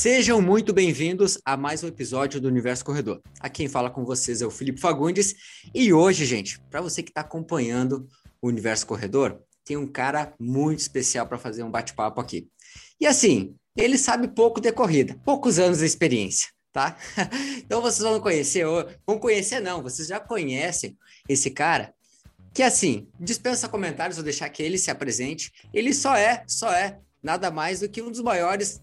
Sejam muito bem-vindos a mais um episódio do Universo Corredor. Aqui quem fala com vocês é o Felipe Fagundes e hoje, gente, para você que está acompanhando o Universo Corredor, tem um cara muito especial para fazer um bate-papo aqui. E assim, ele sabe pouco de corrida, poucos anos de experiência, tá? então vocês vão conhecer, vão conhecer não, vocês já conhecem esse cara que assim, dispensa comentários, vou deixar que ele se apresente. Ele só é, só é nada mais do que um dos maiores,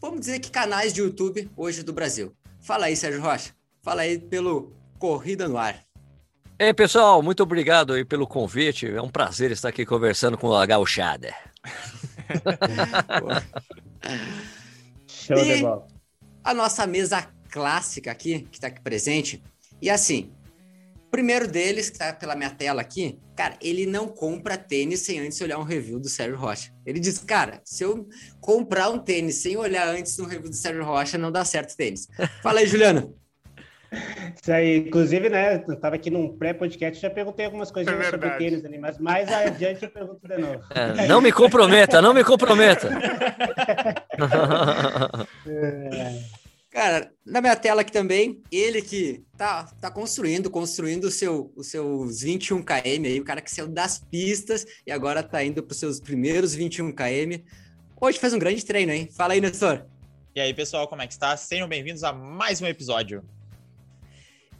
vamos dizer que canais de YouTube hoje do Brasil. Fala aí, Sérgio Rocha. Fala aí pelo Corrida no Ar. Ei, pessoal, muito obrigado aí pelo convite. É um prazer estar aqui conversando com a Gauchada. Show de bola. A nossa mesa clássica aqui, que está aqui presente. E assim, o primeiro deles, que está pela minha tela aqui, cara, ele não compra tênis sem antes olhar um review do Sérgio Rocha. Ele diz, cara, se eu comprar um tênis sem olhar antes no review do Sérgio Rocha, não dá certo tênis. Fala aí, Juliano. Isso aí, inclusive, né? Eu estava aqui num pré-podcast, já perguntei algumas coisinhas é sobre tênis ali, mas mais adiante eu pergunto de novo. É, não me comprometa, não me comprometa. Cara, na minha tela aqui também, ele que tá, tá construindo, construindo o seu, os seus 21 km aí, o cara que saiu das pistas e agora tá indo para os seus primeiros 21 km. Hoje fez um grande treino, hein? Fala aí, Nestor. E aí, pessoal, como é que está? Sejam bem-vindos a mais um episódio.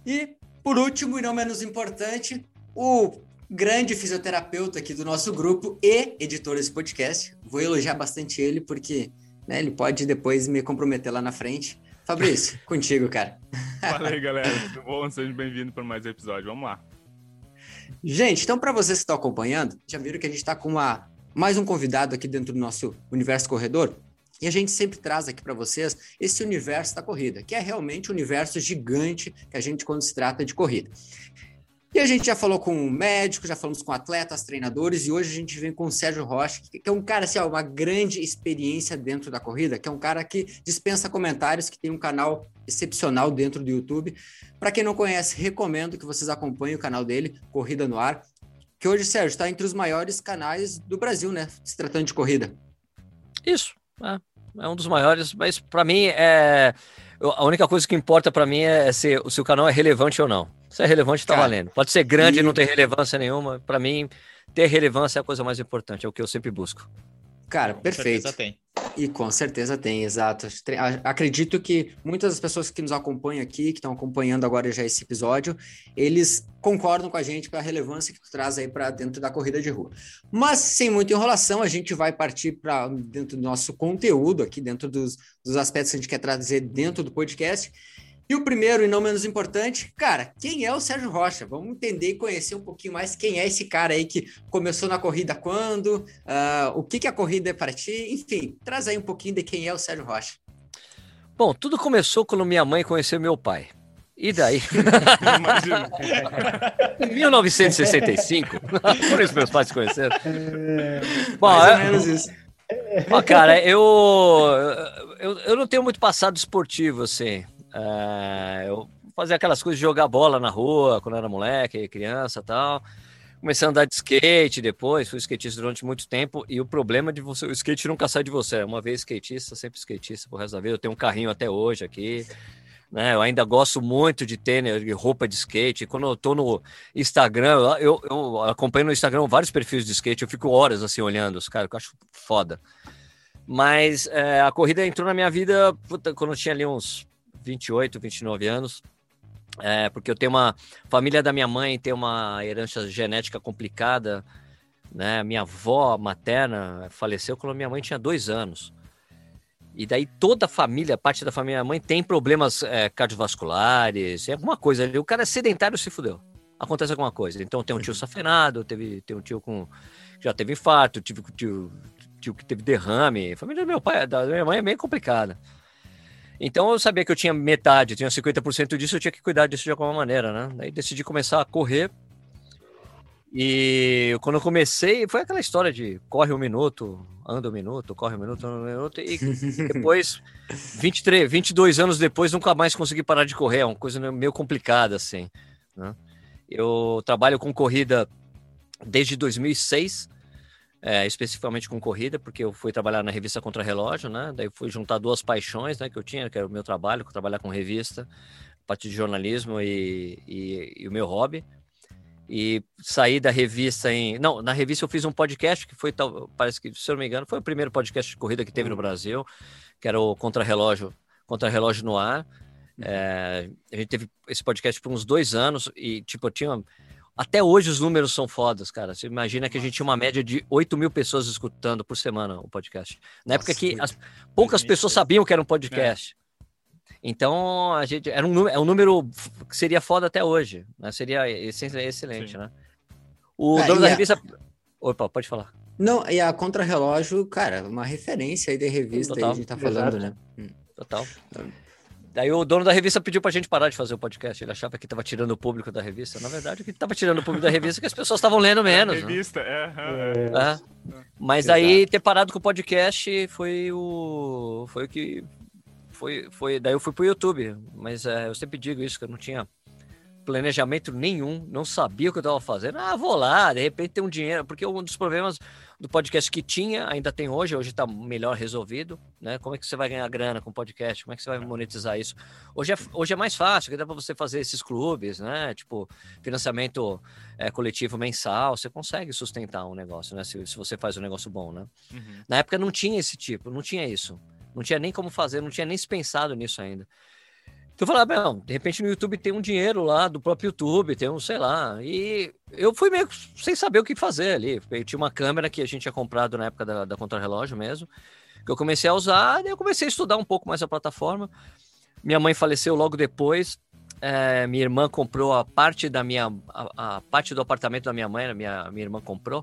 E, por último, e não menos importante, o grande fisioterapeuta aqui do nosso grupo e editor desse podcast. Vou elogiar bastante ele, porque né, ele pode depois me comprometer lá na frente. Fabrício, contigo, cara. Fala aí, galera. Tudo bom? Seja bem-vindo para mais um episódio. Vamos lá. Gente, então, para vocês que estão acompanhando, já viram que a gente está com uma, mais um convidado aqui dentro do nosso universo corredor. E a gente sempre traz aqui para vocês esse universo da corrida, que é realmente um universo gigante que a gente quando se trata de corrida. E a gente já falou com médicos, já falamos com atletas, treinadores, e hoje a gente vem com o Sérgio Rocha, que é um cara, assim, ó, uma grande experiência dentro da corrida, que é um cara que dispensa comentários, que tem um canal excepcional dentro do YouTube. Para quem não conhece, recomendo que vocês acompanhem o canal dele, Corrida no Ar, que hoje, Sérgio, está entre os maiores canais do Brasil, né? Se tratando de corrida. Isso. É é um dos maiores, mas para mim é a única coisa que importa para mim é se, se o canal é relevante ou não. Se é relevante, tá Cara, valendo. Pode ser grande e não ter relevância nenhuma. Para mim, ter relevância é a coisa mais importante, é o que eu sempre busco. Cara, com perfeito. Certeza tem. E com certeza tem, exato. Acredito que muitas das pessoas que nos acompanham aqui, que estão acompanhando agora já esse episódio, eles concordam com a gente a relevância que tu traz aí para dentro da corrida de rua. Mas sem muita enrolação, a gente vai partir para dentro do nosso conteúdo aqui, dentro dos, dos aspectos que a gente quer trazer dentro do podcast. E o primeiro, e não menos importante, cara, quem é o Sérgio Rocha? Vamos entender e conhecer um pouquinho mais quem é esse cara aí que começou na corrida quando, uh, o que, que a corrida é para ti, enfim, traz aí um pouquinho de quem é o Sérgio Rocha. Bom, tudo começou quando minha mãe conheceu meu pai. E daí? em 1965, por isso meus pais se conheceram. É, Bom, Mais ou menos isso. Bom, cara, eu, eu, eu não tenho muito passado esportivo, assim. É, eu fazia aquelas coisas de jogar bola na rua quando era moleque, criança tal. Comecei a andar de skate depois, fui skatista durante muito tempo. E o problema de você, o skate nunca sai de você. Uma vez skatista, sempre skatista pro resto da vida. Eu tenho um carrinho até hoje aqui. Né? Eu ainda gosto muito de tênis, de roupa de skate. Quando eu tô no Instagram, eu, eu acompanho no Instagram vários perfis de skate, eu fico horas assim olhando os caras, que eu acho foda. Mas é, a corrida entrou na minha vida puta, quando eu tinha ali uns 28, 29 anos. É, porque eu tenho uma família da minha mãe tem uma herança genética complicada, né? Minha avó materna faleceu quando minha mãe tinha dois anos. E daí toda a família, parte da família da mãe tem problemas é, cardiovasculares, alguma coisa ali. O cara é sedentário se fudeu. Acontece alguma coisa. Então tem um tio safenado, teve, tem um tio com já teve infarto, tive tio, tio que teve derrame. A família do meu pai, da minha mãe é bem complicada. Então eu sabia que eu tinha metade, eu tinha 50% disso, eu tinha que cuidar disso de alguma maneira, né? Daí decidi começar a correr. E quando eu comecei, foi aquela história de corre um minuto, anda um minuto, corre um minuto, anda um minuto. E depois, 23, 22 anos depois, nunca mais consegui parar de correr. É uma coisa meio complicada, assim. Né? Eu trabalho com corrida desde 2006 é, especificamente com corrida, porque eu fui trabalhar na revista Contra Relógio, né? Daí fui juntar duas paixões, né, que eu tinha, que era o meu trabalho, trabalhar com revista, parte de jornalismo e, e, e, o meu hobby. E saí da revista em. Não, na revista eu fiz um podcast que foi, parece que, se eu não me engano, foi o primeiro podcast de corrida que teve no Brasil, que era o Contra Relógio, Contra Relógio no Ar. É, a gente teve esse podcast por uns dois anos e, tipo, eu tinha até hoje os números são fodas, cara. Você imagina que a gente tinha uma média de 8 mil pessoas escutando por semana o podcast. Na Nossa, época que as, poucas pessoas sabiam que era um podcast. É. Então, a gente era um, é um número que seria foda até hoje. Né? Seria excelente, Sim. né? O ah, dono da revista. Opa, pode falar. Não, e a Contra-Relógio, cara, uma referência aí da revista aí a gente tá falando, Exato. né? Hum. Total. Daí o dono da revista pediu pra gente parar de fazer o podcast. Ele achava que tava tirando o público da revista. Na verdade, o que tava tirando o público da revista é que as pessoas estavam lendo menos. É, revista, né? é, é, é. Mas Exato. aí ter parado com o podcast foi o. Foi o que. Foi, foi... Daí eu fui pro YouTube. Mas é, eu sempre digo isso, que eu não tinha planejamento nenhum, não sabia o que eu estava fazendo. Ah, vou lá, de repente tem um dinheiro, porque um dos problemas do podcast que tinha, ainda tem hoje, hoje está melhor resolvido, né? Como é que você vai ganhar grana com podcast? Como é que você vai monetizar isso? Hoje é, hoje é mais fácil, que dá para você fazer esses clubes, né? Tipo, financiamento é, coletivo mensal, você consegue sustentar um negócio, né? Se, se você faz um negócio bom, né? Uhum. Na época não tinha esse tipo, não tinha isso. Não tinha nem como fazer, não tinha nem se pensado nisso ainda. Então eu falava, não, de repente no YouTube tem um dinheiro lá do próprio YouTube, tem um, sei lá. E eu fui meio sem saber o que fazer ali. Eu tinha uma câmera que a gente tinha comprado na época da, da Contra-Relógio mesmo, que eu comecei a usar, e eu comecei a estudar um pouco mais a plataforma. Minha mãe faleceu logo depois. É, minha irmã comprou a parte da minha. A, a, parte do apartamento da minha mãe, minha, minha irmã comprou.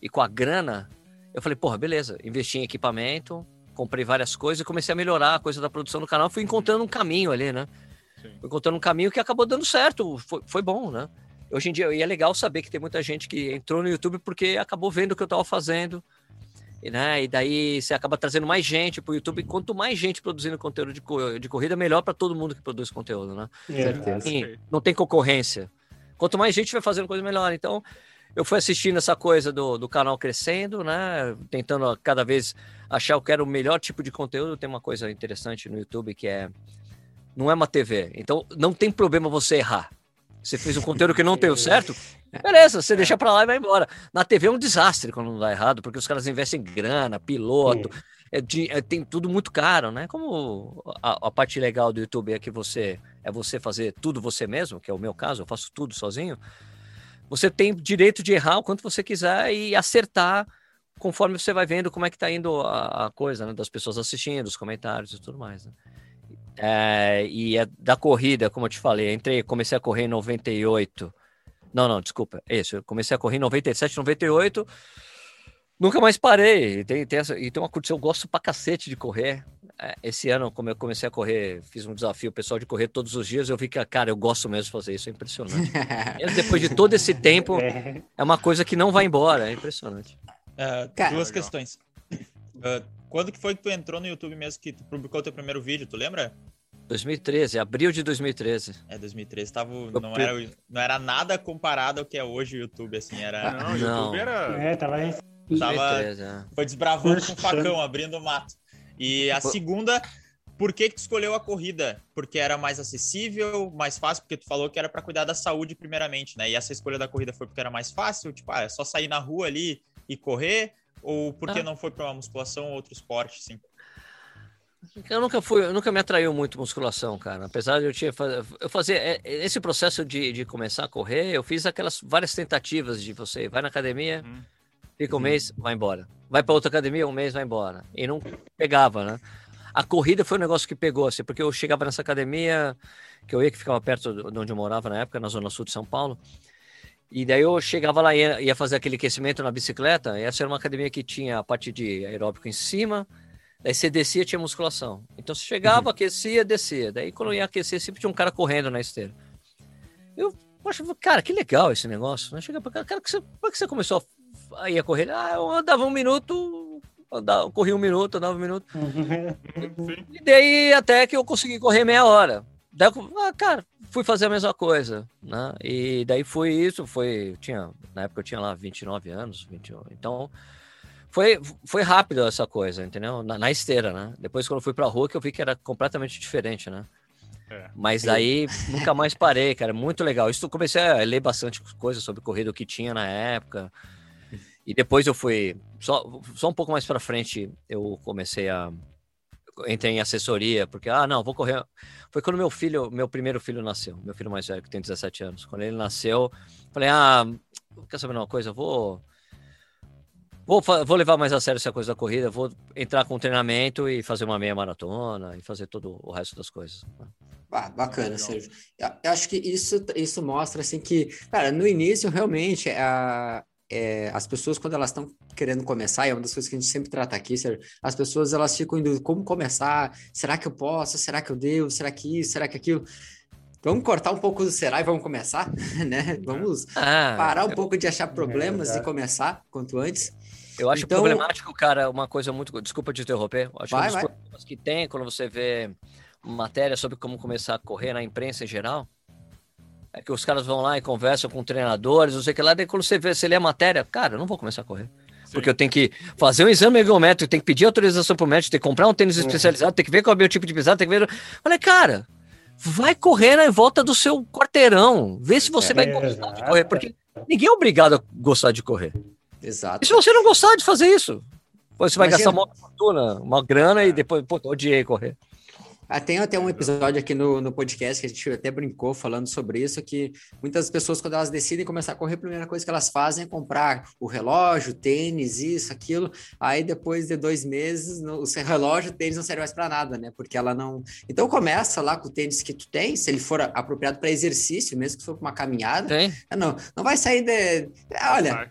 E com a grana, eu falei, porra, beleza, investi em equipamento, comprei várias coisas e comecei a melhorar a coisa da produção do canal. Fui encontrando um caminho ali, né? Sim. Fui encontrando um caminho que acabou dando certo. Foi, foi bom, né? Hoje em dia, e é legal saber que tem muita gente que entrou no YouTube porque acabou vendo o que eu estava fazendo. E, né? e daí você acaba trazendo mais gente para o YouTube. Quanto mais gente produzindo conteúdo de, de corrida, melhor para todo mundo que produz conteúdo, né? É, não tem concorrência. Quanto mais gente vai fazendo coisa melhor. Então, eu fui assistindo essa coisa do, do canal crescendo, né? Tentando cada vez achar o que era o melhor tipo de conteúdo. Tem uma coisa interessante no YouTube que é. Não é uma TV. Então não tem problema você errar. Você fez um conteúdo que não deu certo, beleza, você deixa pra lá e vai embora. Na TV é um desastre quando não dá errado, porque os caras investem grana, piloto, é, é, tem tudo muito caro, né? Como a, a, parte legal do YouTube é que você é você fazer tudo você mesmo, que é o meu caso, eu faço tudo sozinho. Você tem direito de errar o quanto você quiser e acertar conforme você vai vendo como é que tá indo a, a coisa, né? Das pessoas assistindo, os comentários e tudo mais, né? É, e é da corrida, como eu te falei, entrei, comecei a correr em 98. Não, não, desculpa, isso. Eu comecei a correr em 97, 98. Nunca mais parei. Tem, tem essa, e tem uma eu gosto pra cacete de correr. É, esse ano, como eu comecei a correr, fiz um desafio pessoal de correr todos os dias, eu vi que, cara, eu gosto mesmo de fazer isso, é impressionante. Mesmo depois de todo esse tempo, é uma coisa que não vai embora, é impressionante. Uh, cara, duas legal. questões. Uh, quando que foi que tu entrou no YouTube mesmo que tu publicou teu primeiro vídeo, tu lembra? 2013, abril de 2013. É, 2013. Tava, não, era, não era nada comparado ao que é hoje o YouTube, assim, era... Não, o YouTube era... É, tava... Tava, 2013, é. Foi desbravando com facão, abrindo o mato. E a segunda, por que, que tu escolheu a corrida? Porque era mais acessível, mais fácil, porque tu falou que era para cuidar da saúde primeiramente, né? E essa escolha da corrida foi porque era mais fácil, tipo, ah, é só sair na rua ali e correr, ou porque ah. não foi para uma musculação ou outro esporte, sim? Eu nunca fui, eu nunca me atraiu muito musculação, cara. Apesar de eu tinha eu fazer é, esse processo de, de começar a correr, eu fiz aquelas várias tentativas de você vai na academia, hum. Fica um uhum. mês, vai embora vai para outra academia, um mês vai embora. E não pegava, né? A corrida foi um negócio que pegou, assim, porque eu chegava nessa academia, que eu ia, que ficava perto de onde eu morava na época, na zona sul de São Paulo. E daí eu chegava lá e ia, ia fazer aquele aquecimento na bicicleta. E essa era uma academia que tinha a parte de aeróbico em cima, daí você descia, tinha musculação. Então você chegava, uhum. aquecia, descia. Daí quando eu ia aquecer, sempre tinha um cara correndo na esteira. Eu achava, cara, que legal esse negócio. Né? Chegava para cara, que você, como é que você começou ia correr, ah, eu andava um minuto, andava, corria um minuto, andava um minuto. e daí até que eu consegui correr meia hora. Daí eu, ah, cara, fui fazer a mesma coisa, né? E daí foi isso, foi, tinha, na época eu tinha lá 29 anos, 21. Então, foi, foi rápido essa coisa, entendeu? Na, na esteira, né? Depois, quando eu fui pra rua, que eu vi que era completamente diferente, né? É. Mas aí nunca mais parei, cara. Muito legal. Isso comecei a ler bastante coisas sobre corrida que tinha na época. E depois eu fui. Só, só um pouco mais pra frente eu comecei a. Entrei em assessoria, porque, ah, não, vou correr. Foi quando meu filho, meu primeiro filho nasceu, meu filho mais velho, que tem 17 anos. Quando ele nasceu, falei, ah, quer saber uma coisa? Vou Vou, vou levar mais a sério essa coisa da corrida, vou entrar com treinamento e fazer uma meia maratona e fazer todo o resto das coisas. Ah, bacana, Sérgio. Eu acho que isso, isso mostra assim que, cara, no início realmente a, é, as pessoas quando elas estão querendo começar, é uma das coisas que a gente sempre trata aqui, as pessoas elas ficam indo como começar, será que eu posso, será que eu devo, será que isso, será que aquilo? Vamos cortar um pouco do será e vamos começar, né? Vamos ah, parar um eu... pouco de achar problemas é e começar quanto antes. Eu acho então... problemático, cara, uma coisa muito. Desculpa te interromper. Eu acho vai, que um dos problemas que tem quando você vê matéria sobre como começar a correr na imprensa em geral é que os caras vão lá e conversam com treinadores, não sei o que lá, daí quando você vê, você lê a matéria, cara, eu não vou começar a correr. Sim. Porque eu tenho que fazer um exame ergométrico, tenho que pedir autorização pro médico, tenho que comprar um tênis uhum. especializado, tenho que ver qual é o meu tipo de pisada, tenho que ver. Olha, cara, vai correr na volta do seu quarteirão, vê se você é, vai gostar de correr, porque ninguém é obrigado a gostar de correr. Exato. E se você não gostar de fazer isso? Você vai Imagina... gastar uma fortuna, uma grana e depois, pô, odiei correr. Ah, tem até um episódio aqui no, no podcast que a gente até brincou falando sobre isso, que muitas pessoas, quando elas decidem começar a correr, a primeira coisa que elas fazem é comprar o relógio, o tênis, isso, aquilo. Aí depois de dois meses, no, o relógio, o tênis não serve mais para nada, né? Porque ela não. Então começa lá com o tênis que tu tem, se ele for apropriado para exercício, mesmo que for para uma caminhada. Tem. Não, não vai sair de. Olha.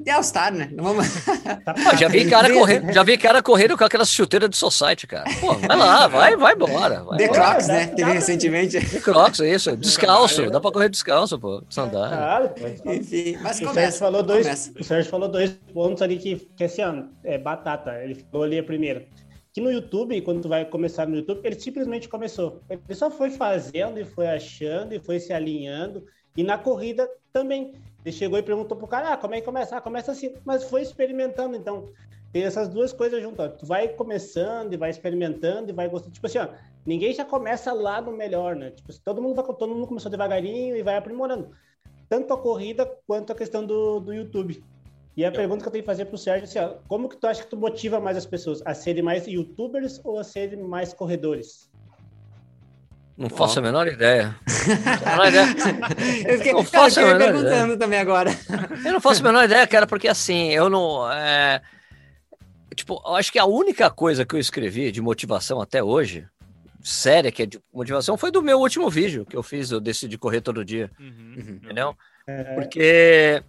De All-Star, né? Vamos... Pô, já vi cara correndo, já vi cara correndo com aquela chuteira de Society, cara. Pô, vai lá, vai, vai embora. Vai The Crocs, né? Teve recentemente. The Crocs, isso. Descalço. Dá pra correr descalço, pô. Sandália. Claro, Enfim, mas começa. O Sérgio falou dois, começa. o Sérgio falou dois pontos ali que, que assim, ó, é batata. Ele falou ali a primeira. Que no YouTube, quando tu vai começar no YouTube, ele simplesmente começou. Ele só foi fazendo e foi achando e foi se alinhando. E na corrida também. Ele chegou e perguntou pro cara, ah, como é que começa? Ah, começa assim. Mas foi experimentando, então. Tem essas duas coisas juntas. Tu vai começando e vai experimentando e vai gostando. Tipo assim, ó, ninguém já começa lá no melhor, né? Tipo, todo mundo, vai, todo mundo começou devagarinho e vai aprimorando. Tanto a corrida quanto a questão do, do YouTube. E a pergunta que eu tenho que fazer pro Sérgio é assim, ó, como que tu acha que tu motiva mais as pessoas? A serem mais youtubers ou a serem mais corredores? Não faço a menor ideia. eu fiquei, não faço cara, a menor perguntando ideia. também agora. Eu não faço a menor ideia, cara, porque assim, eu não. É... Tipo, eu acho que a única coisa que eu escrevi de motivação até hoje, séria, que é de motivação, foi do meu último vídeo que eu fiz, eu decidi correr todo dia. Uhum. entendeu? É... Porque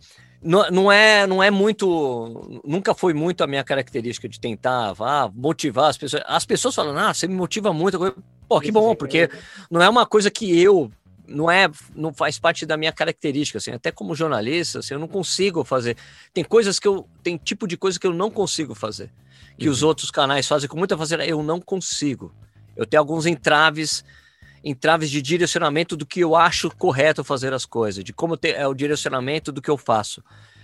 não, não, é, não é muito. Nunca foi muito a minha característica de tentar ah, motivar as pessoas. As pessoas falam, ah, você me motiva muito. Pô, que bom, porque não é uma coisa que eu não é não faz parte da minha característica assim até como jornalista assim, eu não consigo fazer tem coisas que eu tem tipo de coisa que eu não consigo fazer que uhum. os outros canais fazem com muita facilidade eu não consigo eu tenho alguns entraves entraves de direcionamento do que eu acho correto fazer as coisas de como ter, é o direcionamento do que eu faço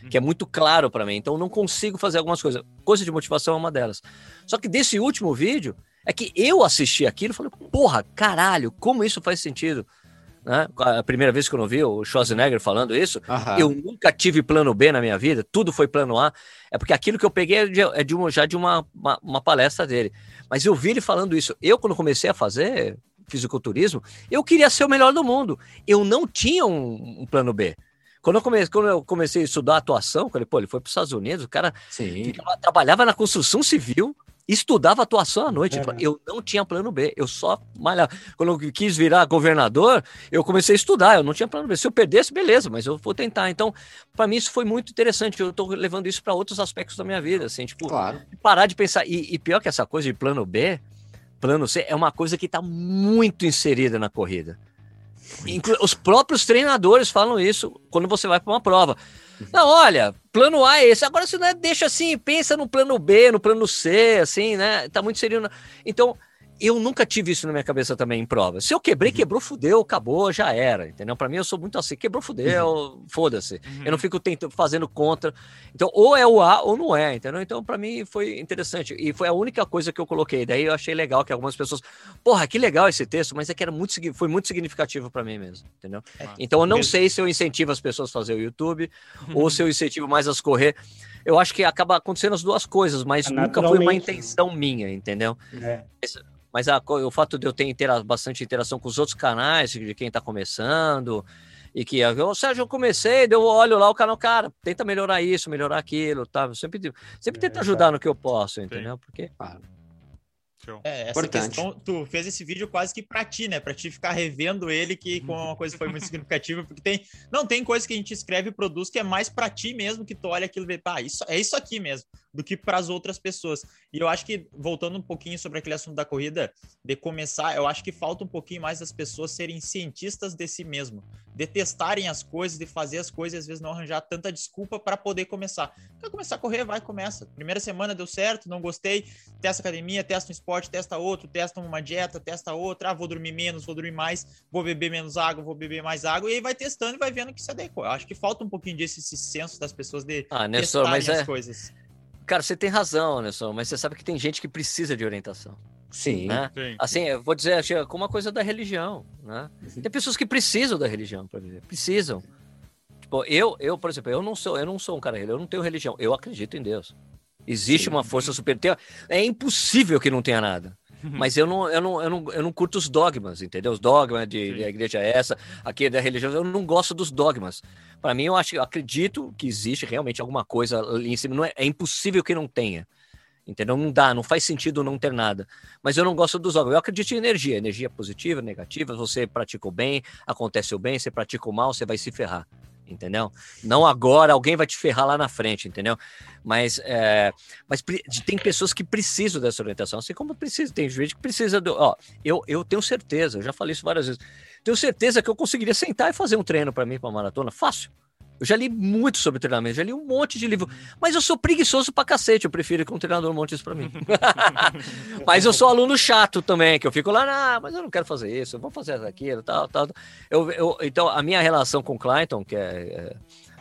que é muito claro para mim então eu não consigo fazer algumas coisas coisa de motivação é uma delas só que desse último vídeo é que eu assisti aquilo e falei, porra, caralho, como isso faz sentido? Né? A primeira vez que eu não vi o Schwarzenegger falando isso, uhum. eu nunca tive plano B na minha vida, tudo foi plano A. É porque aquilo que eu peguei é, de, é de uma, já de uma, uma, uma, palestra dele. Mas eu vi ele falando isso. Eu, quando comecei a fazer fisiculturismo, eu queria ser o melhor do mundo. Eu não tinha um, um plano B. Quando eu, comecei, quando eu comecei a estudar atuação, ele, pô, ele foi para os Estados Unidos, o cara ficava, trabalhava na construção civil, estudava atuação à noite. É. Eu não tinha plano B, eu só malhava. Quando eu quis virar governador, eu comecei a estudar, eu não tinha plano B. Se eu perdesse, beleza, mas eu vou tentar. Então, para mim, isso foi muito interessante. Eu estou levando isso para outros aspectos da minha vida, assim, tipo, claro. parar de pensar. E, e, pior que essa coisa de plano B, plano C, é uma coisa que está muito inserida na corrida. Os próprios treinadores falam isso quando você vai para uma prova. Não, olha, plano A é esse. Agora você não é, deixa assim, pensa no plano B, no plano C, assim, né? Tá muito serio. Então, eu nunca tive isso na minha cabeça também em prova. Se eu quebrei, uhum. quebrou, fudeu, acabou, já era, entendeu? Para mim, eu sou muito assim, quebrou, fudeu, uhum. foda-se. Uhum. Eu não fico tentando, fazendo contra. Então, ou é o A ou não é, entendeu? Então, para mim, foi interessante. E foi a única coisa que eu coloquei. Daí eu achei legal que algumas pessoas, porra, que legal esse texto, mas é que era muito, foi muito significativo para mim mesmo, entendeu? É. Então, eu não sei se eu incentivo as pessoas a fazer o YouTube ou se eu incentivo mais as correr. Eu acho que acaba acontecendo as duas coisas, mas nunca foi uma intenção minha, entendeu? É. Mas a, o fato de eu ter intera bastante interação com os outros canais, de quem está começando, e que, eu, Sérgio, eu comecei, eu olho lá o canal, cara, tenta melhorar isso, melhorar aquilo, tá? Eu sempre, sempre é, ajudar no que eu posso, entendeu? Porque. Claro. É, essa Importante. questão, tu fez esse vídeo quase que pra ti, né? Pra ti ficar revendo ele, que com uma coisa foi muito significativa, porque tem, não tem coisa que a gente escreve e produz que é mais pra ti mesmo, que tu olha aquilo e vê, pá, isso, é isso aqui mesmo, do que para as outras pessoas. E eu acho que, voltando um pouquinho sobre aquele assunto da corrida, de começar, eu acho que falta um pouquinho mais das pessoas serem cientistas de si mesmo, de testarem as coisas, de fazer as coisas e às vezes não arranjar tanta desculpa para poder começar. Quer começar a correr? Vai, começa. Primeira semana deu certo, não gostei, testa academia, testa um esporte, testa outro, testa uma dieta, testa outra, ah, vou dormir menos, vou dormir mais, vou beber menos água, vou beber mais água, e aí vai testando e vai vendo que se adequa. Eu acho que falta um pouquinho desse esse senso das pessoas de ah, testarem as é... coisas. Cara, você tem razão, Nelson, mas você sabe que tem gente que precisa de orientação. Sim. Né? Sim. Assim, eu vou dizer como uma coisa da religião, né? Uhum. Tem pessoas que precisam da religião para viver, precisam. Tipo, eu, eu, por exemplo, eu não sou, eu não sou um cara eu não tenho religião, eu acredito em Deus. Existe Sim. uma força superior. É impossível que não tenha nada. Mas eu não, eu, não, eu, não, eu não curto os dogmas, entendeu? Os dogmas de, de a igreja é essa, aqui é da religião. Eu não gosto dos dogmas. Para mim, eu acho, eu acredito que existe realmente alguma coisa ali em cima. Não é, é impossível que não tenha. Entendeu? Não dá, não faz sentido não ter nada. Mas eu não gosto dos dogmas. Eu acredito em energia. Energia positiva, negativa. Você pratica o bem, acontece o bem. Você pratica o mal, você vai se ferrar entendeu? Não agora, alguém vai te ferrar lá na frente, entendeu? Mas, é, mas tem pessoas que precisam dessa orientação, assim como precisa, tem gente que precisa do. Ó, eu, eu tenho certeza, eu já falei isso várias vezes, tenho certeza que eu conseguiria sentar e fazer um treino para mim, para maratona, fácil. Eu já li muito sobre treinamento, já li um monte de livro, mas eu sou preguiçoso pra cacete, eu prefiro que um treinador monte isso pra mim. mas eu sou aluno chato também, que eu fico lá, ah, mas eu não quero fazer isso, eu vou fazer aquilo, tal, tal. Eu, eu, então, a minha relação com o Clayton, que é, é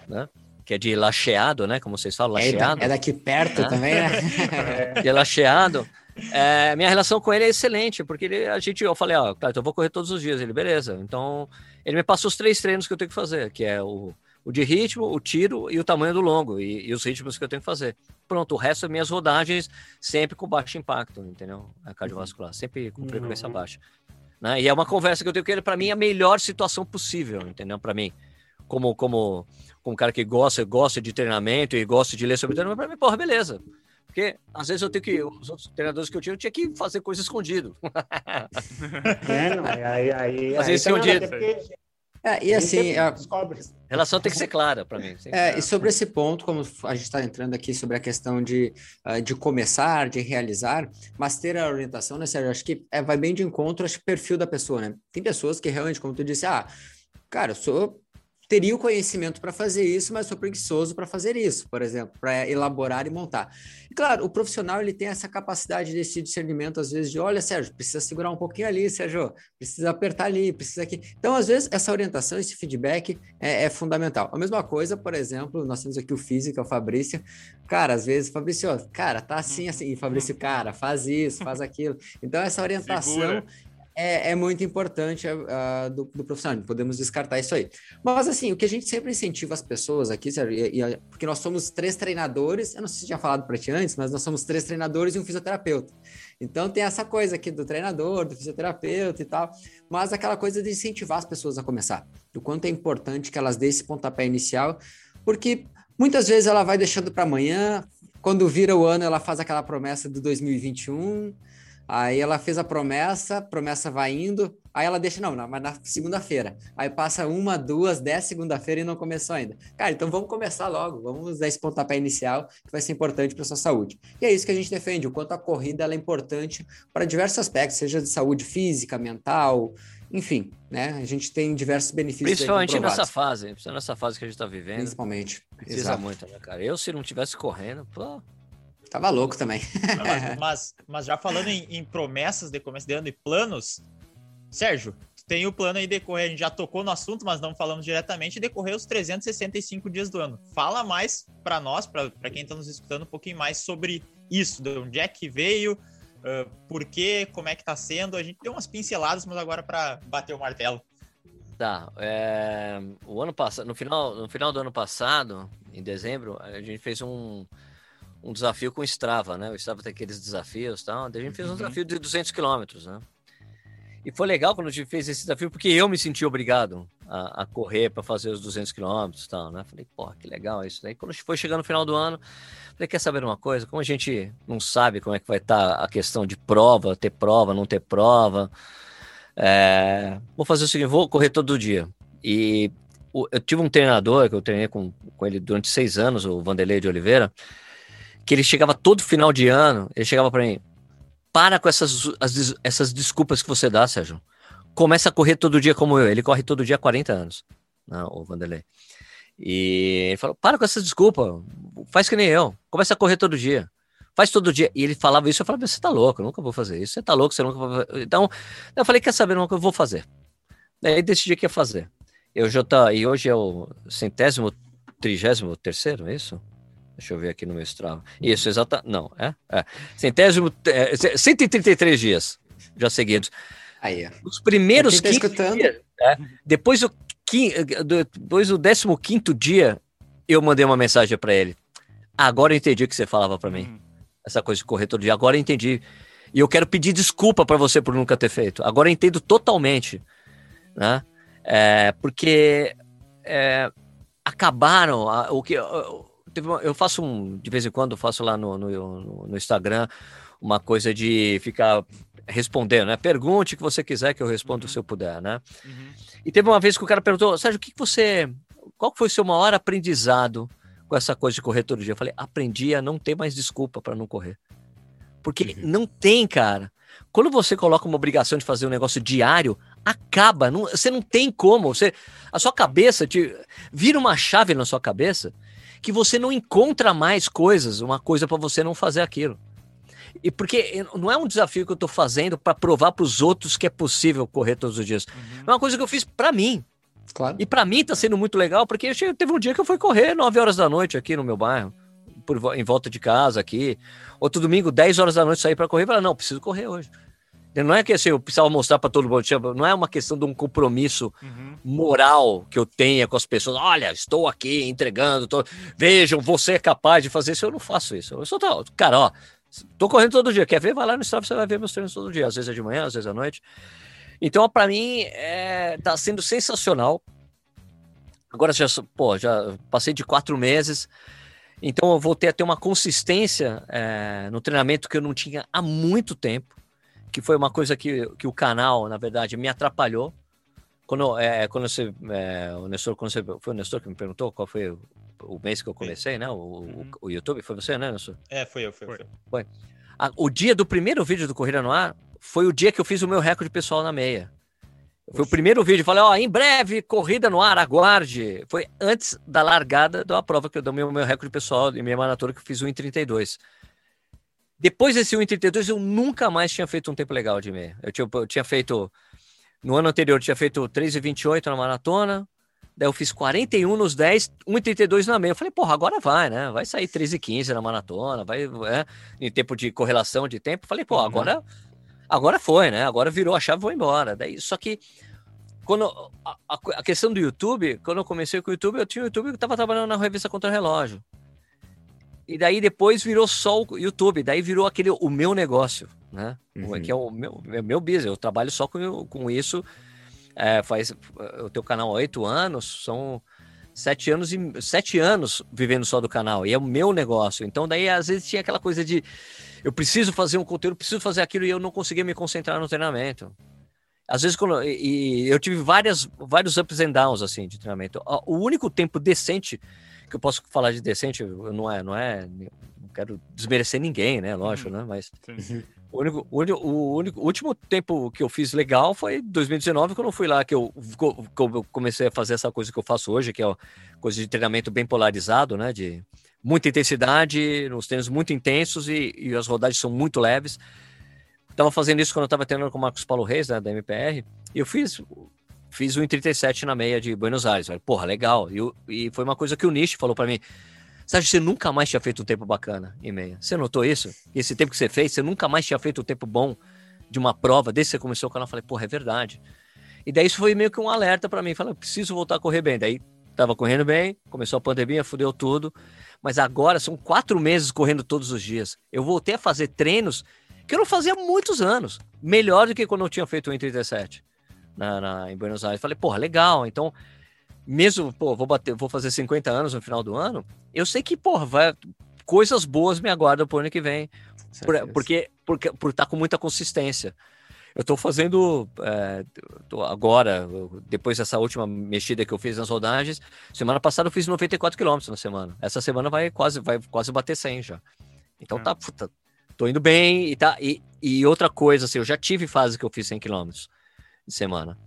né, que é de lacheado, né, como vocês falam, é lacheado. É, daqui perto né? também, né? de lacheado. É, minha relação com ele é excelente, porque ele, a gente, eu falei, ó, Clayton, eu vou correr todos os dias. Ele, beleza. Então, ele me passou os três treinos que eu tenho que fazer, que é o o de ritmo, o tiro e o tamanho do longo, e, e, os ritmos que eu tenho que fazer. Pronto, o resto é minhas rodagens sempre com baixo impacto, entendeu? A cardiovascular, sempre com frequência uhum. baixa. Né? E é uma conversa que eu tenho com ele, para mim, a melhor situação possível, entendeu? Para mim, como, como, como um cara que gosta, gosta de treinamento e gosta de ler sobre treinamento, para mim, porra, beleza. Porque às vezes eu tenho que. Os outros treinadores que eu tinha, eu tinha que fazer coisa escondido. É, não, aí, aí, fazer aí escondido. É, e assim, a relação tem que ser clara para mim. É, e sobre esse ponto, como a gente está entrando aqui sobre a questão de, uh, de começar, de realizar, mas ter a orientação, né, Sérgio? Acho que é, vai bem de encontro ao perfil da pessoa, né? Tem pessoas que realmente, como tu disse, ah, cara, eu sou teria o conhecimento para fazer isso, mas sou preguiçoso para fazer isso, por exemplo, para elaborar e montar. E claro, o profissional ele tem essa capacidade desse discernimento, às vezes, de olha, Sérgio, precisa segurar um pouquinho ali, Sérgio, precisa apertar ali, precisa aqui. Então, às vezes, essa orientação, esse feedback é, é fundamental. A mesma coisa, por exemplo, nós temos aqui o físico, o Fabrício. Cara, às vezes, Fabrício, cara, tá assim, assim, e Fabrício, cara, faz isso, faz aquilo. Então, essa orientação. Segura é, é muito importante uh, do, do, profissional, podemos descartar isso aí. Mas, assim, o que a gente sempre incentiva as pessoas aqui, e, e, porque nós somos três treinadores, eu não sei se tinha falado para ti antes, mas nós somos três treinadores e um fisioterapeuta. Então, tem essa coisa aqui do treinador, do fisioterapeuta e tal, mas aquela coisa de incentivar as pessoas a começar. O quanto é importante que elas dêem esse pontapé inicial, porque muitas vezes ela vai deixando para amanhã, quando vira o ano, ela faz aquela promessa do 2021 Aí ela fez a promessa, promessa vai indo, aí ela deixa, não, não mas na segunda-feira. Aí passa uma, duas, dez segunda-feira e não começou ainda. Cara, então vamos começar logo, vamos dar esse pontapé inicial que vai ser importante para sua saúde. E é isso que a gente defende, o quanto a corrida é importante para diversos aspectos, seja de saúde física, mental, enfim, né? A gente tem diversos benefícios. Principalmente nessa fase, principalmente nessa fase que a gente está vivendo. Principalmente. Precisa Exato. muito, né, cara? Eu, se não tivesse correndo, pô, Tava louco também. mas, mas, mas, já falando em, em, promessas de começo de ano e planos, Sérgio, tem o plano aí decorrer, a gente já tocou no assunto, mas não falamos diretamente, decorrer os 365 dias do ano. Fala mais para nós, para quem está nos escutando, um pouquinho mais sobre isso, de onde é que veio, uh, por quê, como é que está sendo. A gente deu umas pinceladas, mas agora para bater o martelo. Tá, é, o ano passado, no final, no final do ano passado, em dezembro, a gente fez um, um desafio com o Strava, né? O Strava tem aqueles desafios e tal. Daí a gente fez um uhum. desafio de 200 quilômetros, né? E foi legal quando a gente fez esse desafio, porque eu me senti obrigado a, a correr para fazer os 200 quilômetros e tal, né? Falei, pô, que legal isso. Daí quando foi chegando no final do ano, falei, quer saber uma coisa? Como a gente não sabe como é que vai estar tá a questão de prova, ter prova, não ter prova, é, vou fazer o seguinte, vou correr todo dia. E eu tive um treinador que eu treinei com, com ele durante seis anos, o Vanderlei de Oliveira, que ele chegava todo final de ano, ele chegava para mim, para com essas, as, essas desculpas que você dá, Sérgio. Começa a correr todo dia como eu. Ele corre todo dia há 40 anos, né, o Vanderlei. E ele falou, para com essas desculpas, faz que nem eu, começa a correr todo dia. Faz todo dia. E ele falava isso, eu falava, você tá louco, eu nunca vou fazer isso. Você tá louco, você nunca vai fazer. Então, eu falei, quer saber uma coisa, eu vou fazer. Daí decidi que ia fazer. Eu já tá, e hoje é o centésimo, trigésimo terceiro, é isso? Deixa eu ver aqui no meu Strava. Isso, exata. Não, é? é. Centésimo, é, 133 dias já seguidos. Aí, Os primeiros tá 15 dias, é, depois do, depois do 15 dia, eu mandei uma mensagem para ele. Agora eu entendi o que você falava para mim. Hum essa coisa de correr todo dia. Agora eu entendi. E eu quero pedir desculpa para você por nunca ter feito. Agora eu entendo totalmente, né? É, porque é, acabaram a, o que eu, eu faço um, de vez em quando eu faço lá no, no, no Instagram uma coisa de ficar respondendo, né? Pergunte o que você quiser que eu respondo uhum. se eu puder, né? Uhum. E teve uma vez que o cara perguntou, Sérgio, o que, que você, qual foi o seu maior aprendizado com essa coisa de correr todo dia. Eu falei, aprendi a não ter mais desculpa para não correr. Porque uhum. não tem, cara. Quando você coloca uma obrigação de fazer um negócio diário, acaba. Não, você não tem como. Você, a sua cabeça te vira uma chave na sua cabeça que você não encontra mais coisas, uma coisa para você não fazer aquilo. E porque não é um desafio que eu estou fazendo para provar para os outros que é possível correr todos os dias. Uhum. É uma coisa que eu fiz para mim. Claro. E para mim tá sendo muito legal, porque teve um dia que eu fui correr 9 horas da noite aqui no meu bairro, por, em volta de casa aqui. Outro domingo, 10 horas da noite, saí para correr e falei, não, preciso correr hoje. Não é que assim, eu precisava mostrar para todo mundo, não é uma questão de um compromisso uhum. moral que eu tenha com as pessoas. Olha, estou aqui entregando, tô... vejam, você é capaz de fazer isso. Eu não faço isso. Eu sou tal, cara, ó, tô correndo todo dia. Quer ver? Vai lá no Strava, você vai ver meus treinos todo dia. Às vezes é de manhã, às vezes é à noite. Então, para mim, é, tá sendo sensacional. Agora já, pô, já passei de quatro meses, então eu voltei a ter uma consistência é, no treinamento que eu não tinha há muito tempo, que foi uma coisa que, que o canal, na verdade, me atrapalhou. Quando, é, quando você, é, o Nestor, quando você, foi o Nestor que me perguntou qual foi o, o mês que eu comecei, né? O, uhum. o, o, YouTube, foi você, né, Nestor? É, foi eu, foi, foi. foi. A, o dia do primeiro vídeo do Corrida no Ar foi o dia que eu fiz o meu recorde pessoal na meia. Foi o primeiro vídeo, falei, ó, em breve, corrida no ar, aguarde. Foi antes da largada da prova que eu dei o meu, meu recorde pessoal e minha maratona que eu fiz 1,32. Depois desse 1,32, eu nunca mais tinha feito um tempo legal de meia. Eu tinha, eu tinha feito, no ano anterior, eu tinha feito 3,28 na maratona, daí eu fiz 41 nos 10, 1,32 na meia. Eu falei, porra, agora vai, né? Vai sair 13,15 na maratona, vai, é, em tempo de correlação de tempo. Eu falei, pô, uhum. agora Agora foi, né? Agora virou a chave vou embora. Daí, só que quando a, a, questão do YouTube, quando eu comecei com o YouTube, eu tinha o YouTube que estava trabalhando na revista Contra Relógio. E daí depois virou só o YouTube, daí virou aquele o meu negócio, né? Uhum. Que é o meu, é meu business. Eu trabalho só com, com isso. É, faz o teu canal há oito anos, são sete anos e sete anos vivendo só do canal. E é o meu negócio. Então daí às vezes tinha aquela coisa de eu preciso fazer um conteúdo, preciso fazer aquilo e eu não conseguia me concentrar no treinamento. Às vezes, quando, e, eu tive várias, vários ups and downs assim de treinamento. O único tempo decente que eu posso falar de decente, não é, não é, não quero desmerecer ninguém, né? Lógico, uhum. né? Mas o único, o único, o único, o último tempo que eu fiz legal foi 2019, quando eu fui lá que eu, que eu comecei a fazer essa coisa que eu faço hoje, que é coisa de treinamento bem polarizado, né? De muita intensidade, nos treinos muito intensos e, e as rodagens são muito leves. Tava fazendo isso quando eu tava treinando com o Marcos Paulo Reis, né, da MPR, e eu fiz fiz o 1,37 na meia de Buenos Aires. Falei, Porra, legal. E, e foi uma coisa que o Nish falou para mim. Sabe, você nunca mais tinha feito um tempo bacana em meia. Você notou isso? Esse tempo que você fez, você nunca mais tinha feito um tempo bom de uma prova. Desde que você começou o canal, eu falei, porra, é verdade. E daí isso foi meio que um alerta para mim. Falei, preciso voltar a correr bem. Daí tava correndo bem, começou a pandemia, fudeu tudo. Mas agora são quatro meses correndo todos os dias. Eu voltei a fazer treinos que eu não fazia há muitos anos. Melhor do que quando eu tinha feito o 1,37 na, na, em Buenos Aires. Falei, porra, legal. Então, mesmo, pô, vou bater, vou fazer 50 anos no final do ano, eu sei que, porra, vai, coisas boas me aguardam pro ano que vem. Por, porque, porque, por estar tá com muita consistência. Eu estou fazendo é, tô agora, depois dessa última mexida que eu fiz nas rodagens, semana passada eu fiz 94 km na semana. Essa semana vai quase, vai quase bater 100 já. Então é. tá, puta, tô indo bem e tá. E, e outra coisa, assim, eu já tive fase que eu fiz 100 km de semana.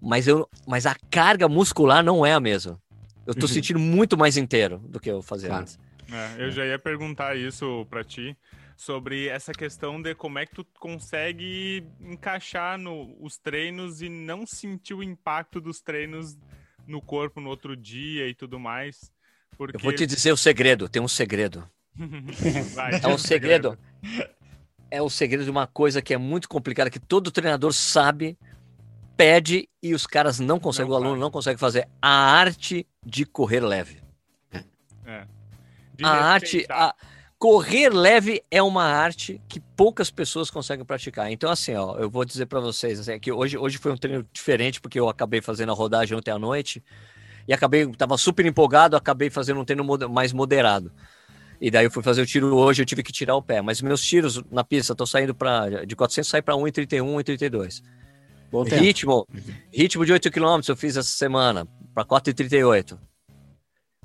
Mas, eu, mas a carga muscular não é a mesma. Eu tô uhum. sentindo muito mais inteiro do que eu fazia claro. antes. É, eu já ia perguntar isso para ti, sobre essa questão de como é que tu consegue encaixar no, os treinos e não sentir o impacto dos treinos no corpo no outro dia e tudo mais. Porque... Eu vou te dizer o segredo, tem um segredo. Vai, é um segredo. É o segredo de uma coisa que é muito complicada, que todo treinador sabe, pede e os caras não conseguem, não o aluno não consegue fazer. A arte de correr leve. É. a arte. A, correr leve é uma arte que poucas pessoas conseguem praticar. Então, assim, ó, eu vou dizer para vocês assim, que hoje, hoje foi um treino diferente, porque eu acabei fazendo a rodagem ontem à noite e acabei, tava super empolgado, acabei fazendo um treino mais moderado. E daí eu fui fazer o tiro hoje, eu tive que tirar o pé. Mas meus tiros na pista estão saindo para de 400 sai para 1,31, 1,32. Bom ritmo, ritmo de 8 km eu fiz essa semana para 4,38.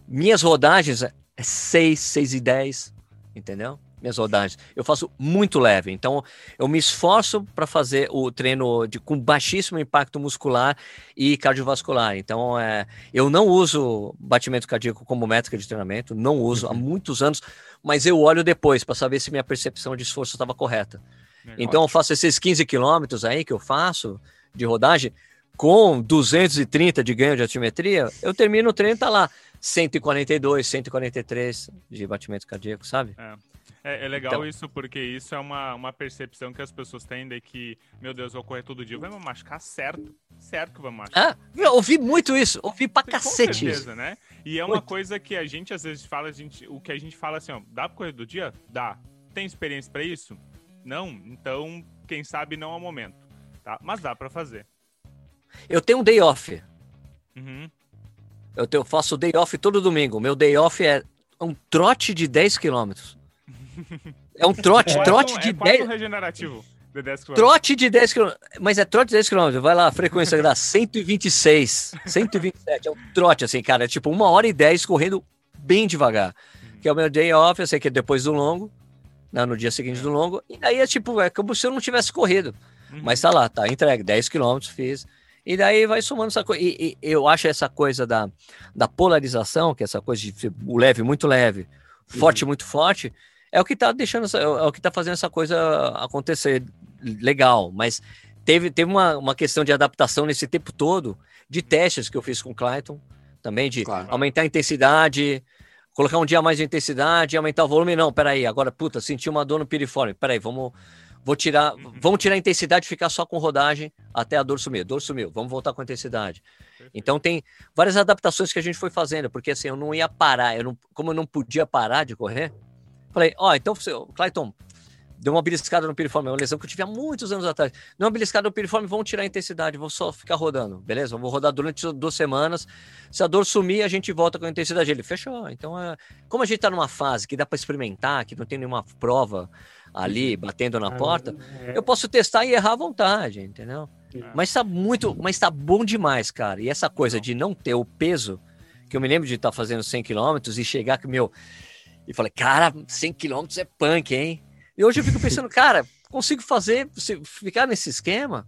Minhas rodagens é 6, 6 e 10, entendeu? Minhas rodagens. Eu faço muito leve, então eu me esforço para fazer o treino de, com baixíssimo impacto muscular e cardiovascular. Então, é, eu não uso batimento cardíaco como métrica de treinamento, não uso há uhum. muitos anos, mas eu olho depois para saber se minha percepção de esforço estava correta. É, então, eu faço esses 15 quilômetros aí que eu faço, de rodagem, com 230 de ganho de altimetria, eu termino o treino, tá lá 142, 143 de batimento cardíaco, sabe? É. É, é, legal então, isso, porque isso é uma, uma percepção que as pessoas têm de que, meu Deus, eu vou correr todo dia, vai me machucar certo. Certo que vai machucar. Ah, eu ouvi muito isso, ouvi pra cacete Com certeza, isso. né? E é uma coisa que a gente às vezes fala, a gente, o que a gente fala assim, ó, dá pra correr do dia? Dá. Tem experiência para isso? Não? Então, quem sabe não é o momento tá? Mas dá para fazer. Eu tenho um day off. Uhum. Eu, tenho, faço day off todo domingo. Meu day off é um trote de 10 quilômetros. É um trote, é, trote de é 10. regenerativo. De 10 trote de 10 km. Mas é trote de 10 km. Vai lá, a frequência dá 126, 127. É um trote, assim, cara. É tipo uma hora e 10 correndo bem devagar. Uhum. Que é o meu day off. Eu sei que é depois do longo, né, no dia seguinte do longo. E aí é tipo, é como se eu não tivesse corrido. Uhum. Mas tá lá, tá entregue, 10 quilômetros fiz. E daí vai somando essa coisa. E, e, eu acho essa coisa da, da polarização, que é essa coisa de o leve muito leve, forte uhum. muito forte, é o que tá deixando, é o que tá fazendo essa coisa acontecer legal. Mas teve, teve uma, uma questão de adaptação nesse tempo todo, de testes que eu fiz com o Clayton, também de claro. aumentar a intensidade, colocar um dia mais de intensidade, aumentar o volume. Não, peraí, agora, puta, senti uma dor no piriforme. Peraí, vamos Vou tirar, uhum. vamos tirar a intensidade e ficar só com rodagem até a dor sumir. Dor sumiu, vamos voltar com a intensidade. Então tem várias adaptações que a gente foi fazendo, porque assim, eu não ia parar, eu não, como eu não podia parar de correr, falei, ó, oh, então, Clayton, deu uma beliscada no piriforme, é uma lesão que eu tive há muitos anos atrás. Deu uma beliscada no piriforme, vamos tirar a intensidade, vou só ficar rodando, beleza? Vou rodar durante duas semanas. Se a dor sumir, a gente volta com a intensidade. Ele fechou. Então, é... como a gente tá numa fase que dá para experimentar, que não tem nenhuma prova ali batendo na ah, porta, é. eu posso testar e errar à vontade, entendeu? Mas tá muito, mas tá bom demais, cara. E essa coisa de não ter o peso, que eu me lembro de estar tá fazendo 100 km e chegar com meu e falei, cara, 100 km é punk, hein? E hoje eu fico pensando, cara, consigo fazer, ficar nesse esquema.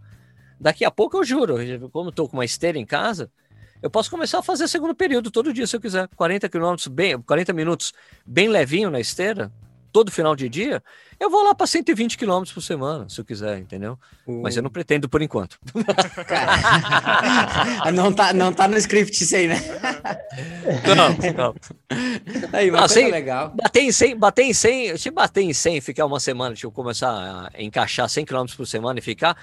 Daqui a pouco eu juro, como estou com uma esteira em casa, eu posso começar a fazer segundo período todo dia, se eu quiser. 40 quilômetros, bem, 40 minutos bem levinho na esteira, todo final de dia, eu vou lá para 120 quilômetros por semana, se eu quiser, entendeu? Uh. Mas eu não pretendo por enquanto. Cara, não, tá, não tá no script isso aí, né? Não, não. Aí, mas não, legal. Bater em 100, bater em 100, se bater em 100 ficar uma semana, tipo, começar a encaixar 100 quilômetros por semana e ficar,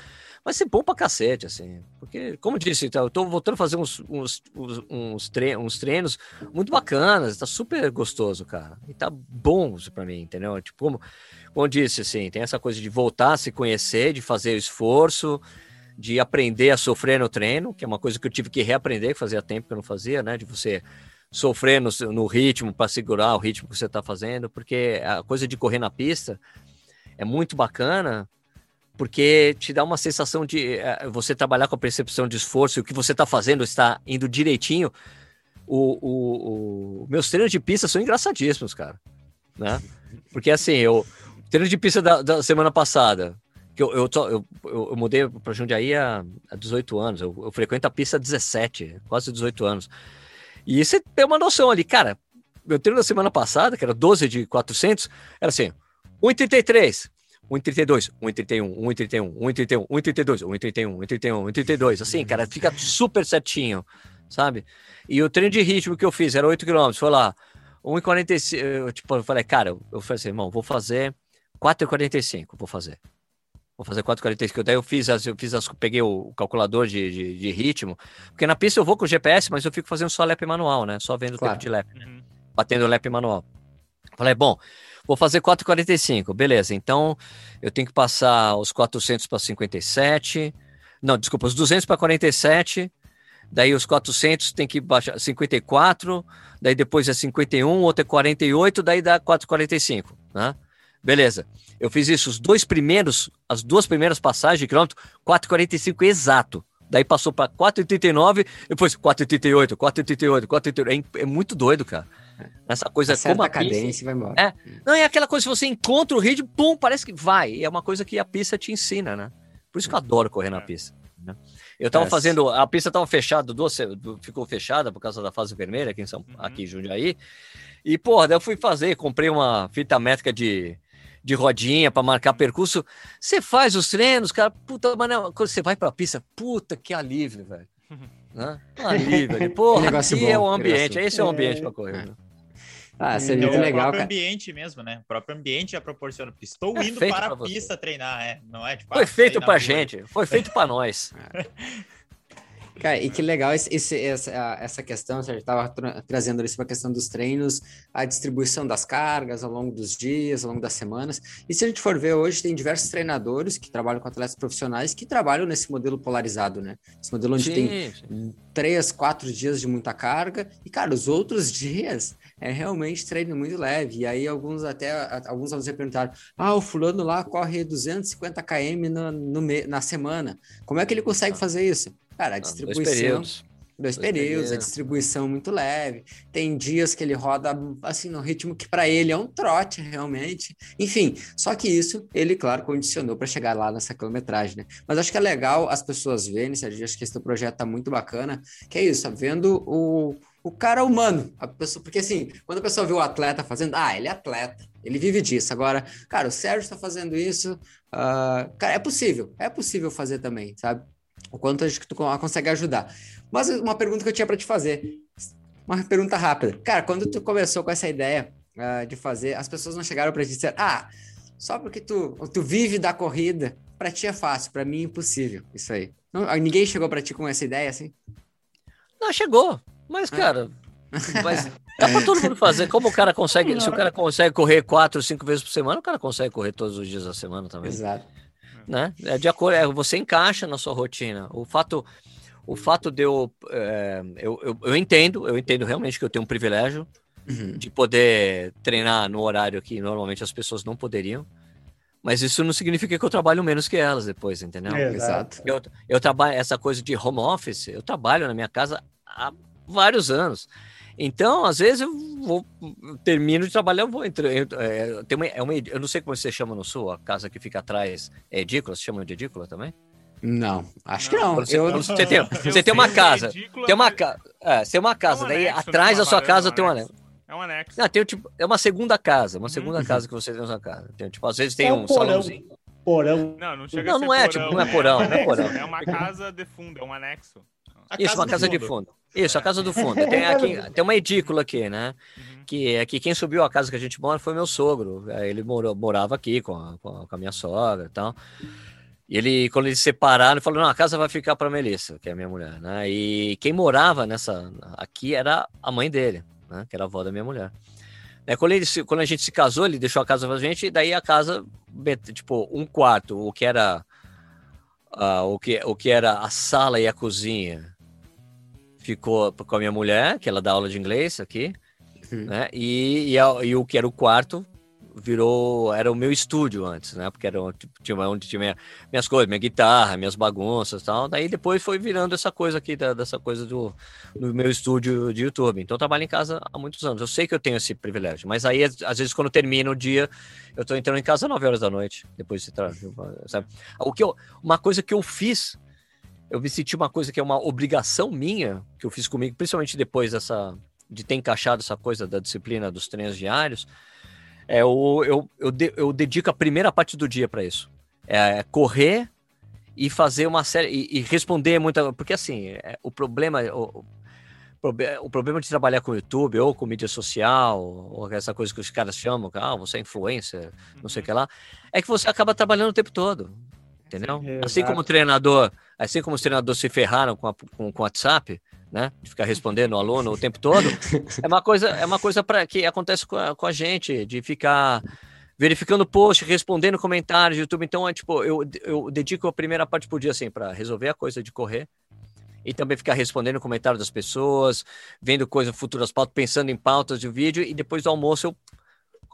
vai ser bom pra cacete, assim. Porque, como eu disse, então, eu tô voltando a fazer uns, uns, uns, tre uns treinos muito bacanas, tá super gostoso, cara. E tá bom isso pra mim, entendeu? Tipo, como, como eu disse, assim, tem essa coisa de voltar a se conhecer, de fazer o esforço, de aprender a sofrer no treino, que é uma coisa que eu tive que reaprender, que fazia tempo que eu não fazia, né? De você sofrer no, no ritmo para segurar o ritmo que você está fazendo, porque a coisa de correr na pista é muito bacana, porque te dá uma sensação de uh, você trabalhar com a percepção de esforço e o que você está fazendo está indo direitinho. O, o, o, meus treinos de pista são engraçadíssimos, cara. Né? Porque assim, eu treino de pista da, da semana passada, que eu, eu, eu, eu mudei para Jundiaí há, há 18 anos, eu, eu frequento a pista há 17, quase 18 anos. E você tem uma noção ali, cara, meu treino da semana passada, que era 12 de 400, era assim, 1,33, 1,32, 1,31, 1,31, 1,31, 1,32, 1,31, 1,31, 1,32. Assim, cara, fica super certinho, sabe? E o treino de ritmo que eu fiz era 8 km, foi lá, 1,45. Tipo, eu falei, cara, eu falei assim, irmão, vou fazer 4,45, vou fazer. Vou fazer 4,45. Daí eu fiz as, eu fiz as, peguei o calculador de, de, de, ritmo, porque na pista eu vou com o GPS, mas eu fico fazendo só lap manual, né? Só vendo claro. o tempo de lap, uhum. batendo lap manual. Falei, bom, Vou fazer 4,45, beleza. Então eu tenho que passar os 400 para 57. Não, desculpa, os 200 para 47. Daí os 400 tem que baixar 54. Daí depois é 51, outro é 48, daí dá 4,45, né? Beleza. Eu fiz isso, os dois primeiros, as duas primeiras passagens de quilômetro, 4,45 exato. Daí passou para 4,89, depois 4,88, 4,88, 4,88. É, é muito doido, cara. Essa coisa como a cadência vai embora. É. Não, é aquela coisa que você encontra o ritmo, pum, parece que vai. E é uma coisa que a pista te ensina, né? Por isso que eu adoro correr na é. pista. Né? Eu tava é. fazendo, a pista tava fechada, duas, ficou fechada por causa da fase vermelha aqui em São, uhum. aqui em Jundiaí. E, porra, daí eu fui fazer, comprei uma fita métrica de, de rodinha para marcar percurso. Você faz os treinos, cara, puta, mano, quando você vai pra pista, puta, que alívio, velho. Né? Alívio, porra, aqui bom, é o ambiente, esse é o ambiente para correr. Né? Ah, seria muito é legal, o próprio ambiente mesmo, né? O próprio ambiente já proporciona. Estou é indo para a pista treinar, é. Não é tipo. Foi ah, feito para gente, foi feito para nós. Cara, e que legal esse, esse, essa, essa questão, você estava tra trazendo isso para a questão dos treinos, a distribuição das cargas ao longo dos dias, ao longo das semanas. E se a gente for ver hoje, tem diversos treinadores que trabalham com atletas profissionais que trabalham nesse modelo polarizado, né? Esse modelo onde sim, tem sim. três, quatro dias de muita carga, e, cara, os outros dias é realmente treino muito leve. E aí alguns até alguns alunos perguntaram: ah, o fulano lá corre 250 km no, no, na semana. Como é que ele consegue fazer isso? Cara, a distribuição. Dois períodos. Dois, Dois períodos, períodos, a distribuição muito leve. Tem dias que ele roda assim no ritmo que para ele é um trote realmente. Enfim, só que isso ele, claro, condicionou para chegar lá nessa quilometragem, né? Mas acho que é legal as pessoas verem, Sérgio, acho que esse projeto tá muito bacana, que é isso, vendo o, o cara humano, a pessoa, porque assim, quando a pessoa vê o atleta fazendo, ah, ele é atleta, ele vive disso. Agora, cara, o Sérgio está fazendo isso, uh, cara, é possível, é possível fazer também, sabe? o quanto a gente consegue ajudar. Mas uma pergunta que eu tinha para te fazer, uma pergunta rápida. Cara, quando tu começou com essa ideia uh, de fazer, as pessoas não chegaram para te dizer, ah, só porque tu, tu vive da corrida, para ti é fácil, para mim é impossível, isso aí. Não, ninguém chegou para ti com essa ideia assim? Não, chegou, mas é. cara, mas é para todo mundo fazer. Como o cara consegue, se o cara consegue correr quatro, cinco vezes por semana, o cara consegue correr todos os dias da semana também. Exato né? É de acordo, é, você encaixa na sua rotina. O fato, o fato de eu, é, eu, eu, eu, entendo, eu entendo realmente que eu tenho um privilégio uhum. de poder treinar no horário que normalmente as pessoas não poderiam. Mas isso não significa que eu trabalho menos que elas depois, entendeu? Exato. Eu, eu trabalho essa coisa de home office, eu trabalho na minha casa há vários anos. Então, às vezes, eu vou, termino de trabalhar, eu vou entrar. É, tem uma, é uma, eu não sei como você chama no sul, a casa que fica atrás. É edícula? Você chama de edícula também? Não, acho que não. Você, eu... você, tem, você tem uma casa. tem uma, ca... é, você tem uma casa. É um daí atrás da sua casa tem um anexo. É um anexo. Não, tem, tipo, é uma segunda casa. Uma segunda uhum. casa que você tem na sua casa. Tem, tipo, às vezes tem é um, um salãozinho. Porão. Não, não chega não, não é, tipo, não é porão, é, não é porão. É uma casa de fundo, é um anexo. A Isso, uma casa fundo. de fundo. Isso, a casa do fundo. Tem, aqui, tem uma edícula aqui, né? Uhum. Que é que quem subiu a casa que a gente mora foi meu sogro. Ele morou, morava aqui com a, com a minha sogra e tal. E ele, quando eles separaram, ele falou: não, a casa vai ficar para Melissa, que é a minha mulher, né? E quem morava nessa aqui era a mãe dele, né? Que era a avó da minha mulher. É, quando, ele, quando a gente se casou, ele deixou a casa pra gente, e daí a casa, tipo, um quarto, o que era uh, o, que, o que era a sala e a cozinha ficou com a minha mulher, que ela dá aula de inglês aqui, uhum. né? E, e, o que era o quarto virou era o meu estúdio antes, né? Porque era tipo, tinha onde tinha minha, minhas coisas, minha guitarra, minhas bagunças, tal. Daí depois foi virando essa coisa aqui da, dessa coisa do, do meu estúdio de YouTube. Então eu trabalho em casa há muitos anos. Eu sei que eu tenho esse privilégio, mas aí às vezes quando termina o dia, eu tô entrando em casa às 9 horas da noite, depois de sabe? O que eu, uma coisa que eu fiz eu me senti uma coisa que é uma obrigação minha, que eu fiz comigo, principalmente depois dessa de ter encaixado essa coisa da disciplina dos treinos diários, é, eu, eu, eu, de, eu dedico a primeira parte do dia para isso. É correr e fazer uma série. E, e responder muita. Porque assim, é, o problema. O, o problema de trabalhar com YouTube ou com mídia social, ou essa coisa que os caras chamam, ah, você é influencer, não sei o que lá, é que você acaba trabalhando o tempo todo. Entendeu? Sim, assim como o treinador, assim como os treinadores se ferraram com, a, com, com o WhatsApp, né? De ficar respondendo o aluno o tempo todo. É uma coisa, é uma coisa para que acontece com a, com a gente, de ficar verificando post, respondendo comentários do YouTube. Então, é tipo, eu, eu dedico a primeira parte por dia assim para resolver a coisa de correr e também ficar respondendo comentários das pessoas, vendo coisas futuras pautas, pensando em pautas de vídeo e depois do almoço eu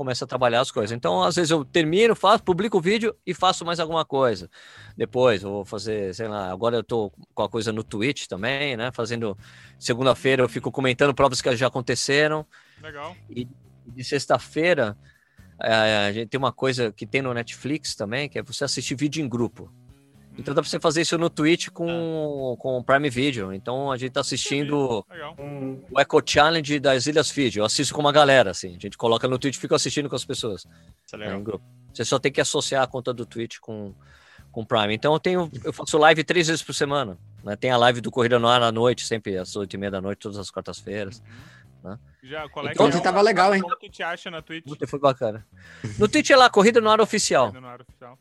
começo a trabalhar as coisas. Então, às vezes eu termino, faço, publico o vídeo e faço mais alguma coisa. Depois, vou fazer, sei lá, agora eu tô com a coisa no Twitch também, né? Fazendo. Segunda-feira eu fico comentando provas que já aconteceram. Legal. E de sexta-feira, eh, a gente tem uma coisa que tem no Netflix também, que é você assistir vídeo em grupo. Então dá pra você fazer isso no Twitch com, com o Prime Video. Então a gente tá assistindo o Eco Challenge das Ilhas Fiji. Eu assisto com uma galera, assim. A gente coloca no Twitch e fica assistindo com as pessoas. Isso é legal. É, você só tem que associar a conta do Twitch com com Prime. Então eu tenho, eu faço live três vezes por semana. Né? Tem a live do Corrida no Ar à noite, sempre às oito e meia da noite, todas as quartas-feiras. Uhum. Né? Já, qual é então, é tava legal, hein? Como que te acha na Twitch? Foi bacana. No Twitch é lá, Corrida no Ar Oficial. Corrida no Ar Oficial.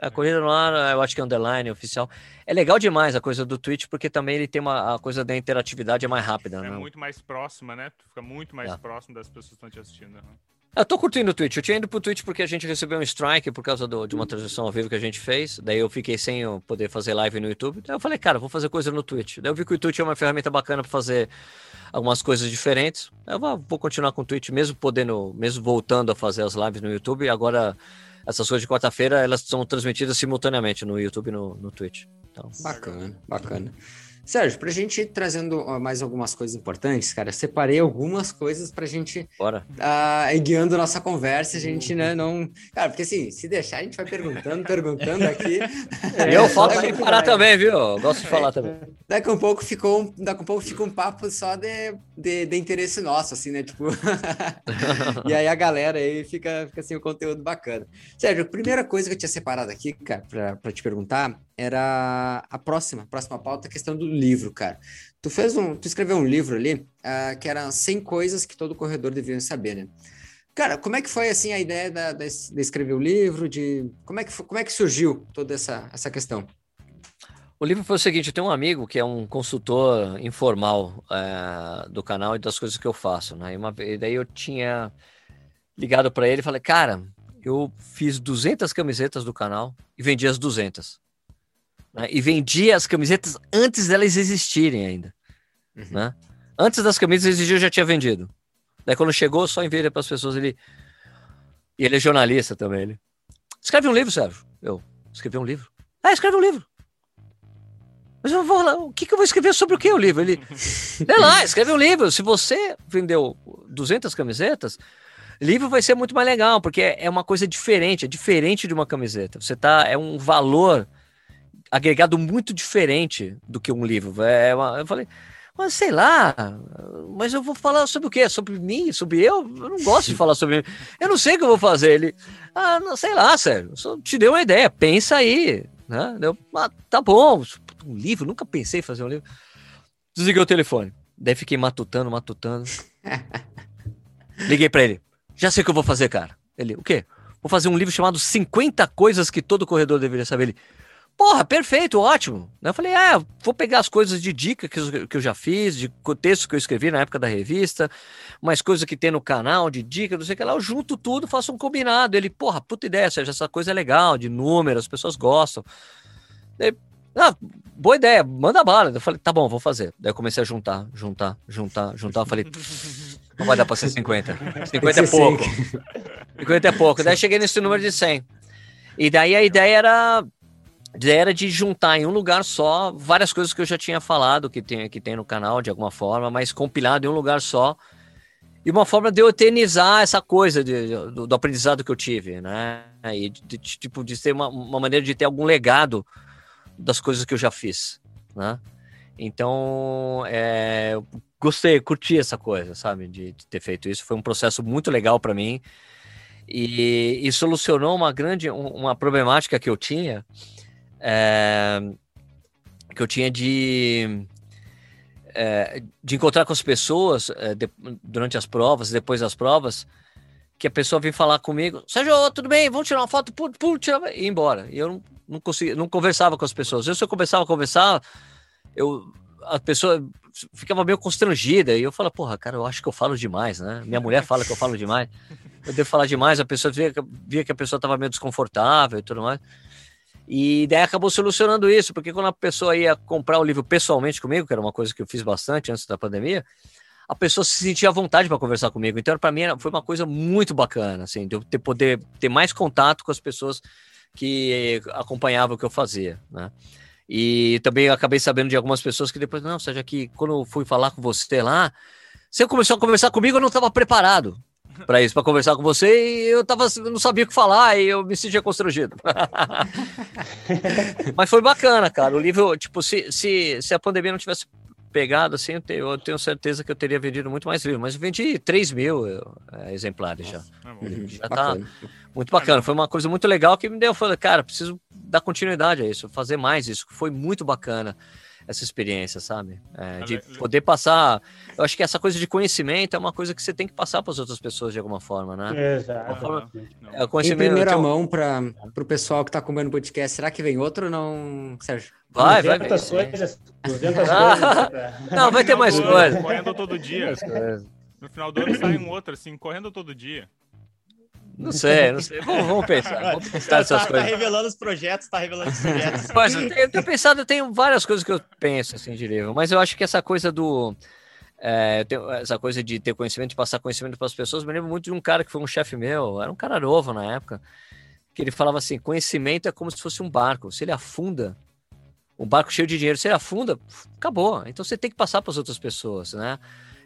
A corrida no ar, eu acho que é underline, oficial. É legal demais a coisa do Twitch, porque também ele tem uma a coisa da interatividade é mais rápida, é né? muito mais próxima, né? Tu fica muito mais é. próximo das pessoas que estão te assistindo. Né? Eu tô curtindo o Twitch. Eu tinha ido pro Twitch porque a gente recebeu um strike por causa do, de uma transmissão ao vivo que a gente fez. Daí eu fiquei sem poder fazer live no YouTube. Daí eu falei, cara, vou fazer coisa no Twitch. Daí eu vi que o Twitch é uma ferramenta bacana para fazer algumas coisas diferentes. Eu vou, vou continuar com o Twitch, mesmo podendo, mesmo voltando a fazer as lives no YouTube. E agora essas coisas de quarta-feira, elas são transmitidas simultaneamente no YouTube e no, no Twitch. Então... Bacana, bacana. Sérgio, para a gente ir trazendo mais algumas coisas importantes, cara, separei algumas coisas para a gente Bora. Uh, guiando nossa conversa, a gente, né, não... Cara, porque assim, se deixar, a gente vai perguntando, perguntando aqui. É, eu falo sem parar também, viu? Eu gosto de falar também. Daqui a um pouco ficou, daqui a um pouco fica um papo só de, de, de interesse nosso, assim, né, tipo... e aí a galera aí fica, fica assim, o um conteúdo bacana. Sérgio, a primeira coisa que eu tinha separado aqui, cara, para te perguntar, era a próxima, a próxima pauta, a questão do livro, cara. Tu fez um, tu escreveu um livro ali, uh, que era 100 coisas que todo corredor deveria saber, né? Cara, como é que foi, assim, a ideia da, da, de escrever o livro, de... Como é que, como é que surgiu toda essa, essa questão? O livro foi o seguinte, eu tenho um amigo que é um consultor informal é, do canal e das coisas que eu faço, né? E, uma, e daí eu tinha ligado para ele e falei, cara, eu fiz 200 camisetas do canal e vendi as 200 né? e vendia as camisetas antes delas existirem ainda. Uhum. Né? Antes das camisas existir, eu já tinha vendido. Daí quando chegou, só enviei para as pessoas. Ele... E ele é jornalista também. Ele... Escreve um livro, Sérgio. Eu escrevi um livro. Ah, escreve um livro. Mas eu vou lá, o que, que eu vou escrever sobre o que o livro? Ele, sei lá, escreve um livro. Se você vendeu 200 camisetas, livro vai ser muito mais legal, porque é uma coisa diferente, é diferente de uma camiseta. Você tá, é um valor agregado muito diferente do que um livro. É uma, eu falei, mas sei lá, mas eu vou falar sobre o quê? Sobre mim? Sobre eu? Eu não gosto de falar sobre mim. Eu não sei o que eu vou fazer. Ele, ah, não sei lá, sério, só te dei uma ideia, pensa aí. Né? Eu, ah, tá bom, um livro, nunca pensei em fazer um livro. Desliguei o telefone. Daí fiquei matutando, matutando. Liguei para ele. Já sei o que eu vou fazer, cara. Ele, o quê? Vou fazer um livro chamado 50 coisas que todo corredor deveria saber. Ele, Porra, perfeito, ótimo. Eu falei, ah, vou pegar as coisas de dica que eu, que eu já fiz, de textos que eu escrevi na época da revista, mais coisas que tem no canal, de dica, não sei o que lá, eu junto tudo, faço um combinado. Ele, porra, puta ideia, essa coisa é legal, de números, as pessoas gostam. Ele, ah, boa ideia, manda bala. Eu falei, tá bom, vou fazer. Daí eu comecei a juntar, juntar, juntar, juntar. Eu falei, não vai dar pra ser 50. 50 é pouco. 50 é pouco. Daí cheguei nesse número de 100. E daí a ideia era era de juntar em um lugar só várias coisas que eu já tinha falado que tem, que tem no canal de alguma forma, mas compilado em um lugar só. E uma forma de eu eternizar essa coisa de, do, do, aprendizado que eu tive, né? E de, de, tipo, de ter uma, uma maneira de ter algum legado das coisas que eu já fiz, né? Então, é, gostei, curti essa coisa, sabe? De, de, ter feito isso. Foi um processo muito legal para mim. E, e, solucionou uma grande, uma problemática que eu tinha, é, que eu tinha de, é, de encontrar com as pessoas é, de, durante as provas, depois das provas, que a pessoa vem falar comigo, Sérgio, tudo bem, vamos tirar uma foto, pum, pum, tirar, e ir embora. E eu não, não conseguia, não conversava com as pessoas. Eu, se eu começava a conversar, eu, a pessoa ficava meio constrangida, e eu falava, porra, cara, eu acho que eu falo demais, né? Minha mulher fala que eu falo demais, eu devo falar demais, a pessoa via, via que a pessoa estava meio desconfortável e tudo mais. E daí acabou solucionando isso, porque quando a pessoa ia comprar o livro pessoalmente comigo, que era uma coisa que eu fiz bastante antes da pandemia, a pessoa se sentia à vontade para conversar comigo. Então, para mim, foi uma coisa muito bacana, assim, de eu ter, poder ter mais contato com as pessoas que acompanhavam o que eu fazia, né? E também acabei sabendo de algumas pessoas que depois, não, seja que quando eu fui falar com você lá, você começou a conversar comigo, eu não estava preparado para isso, para conversar com você, e eu tava, não sabia o que falar, e eu me sentia constrangido. Mas foi bacana, cara. O livro, tipo, se, se, se a pandemia não tivesse pegado, assim, eu tenho, eu tenho certeza que eu teria vendido muito mais livros. Mas eu vendi 3 mil é, exemplares já. É já tá muito bacana. Foi uma coisa muito legal que me deu. Eu falei, cara, preciso dar continuidade a isso, fazer mais isso. Foi muito bacana essa experiência, sabe? É, de poder passar. Eu acho que essa coisa de conhecimento é uma coisa que você tem que passar para as outras pessoas de alguma forma, né? Exato. Forma, é, em primeira tenho... mão para o pessoal que está comendo podcast, será que vem outro ou não, Sérgio? Vai, vai. Coisas, ah, coisas. Não, vai ter mais coisas. Correndo todo dia. No final do ano sai um outro, assim, correndo todo dia. Não sei, não sei. Vamos, vamos pensar. Vamos pensar tá, tá, coisas. Tá revelando os projetos, tá revelando os projetos. Mas eu tenho, eu tenho pensado, eu tenho várias coisas que eu penso assim de livro, mas eu acho que essa coisa do. É, essa coisa de ter conhecimento, de passar conhecimento para as pessoas, me lembro muito de um cara que foi um chefe meu, era um cara novo na época, que ele falava assim: conhecimento é como se fosse um barco. Se ele afunda, um barco cheio de dinheiro, se ele afunda, acabou. Então você tem que passar para as outras pessoas, né?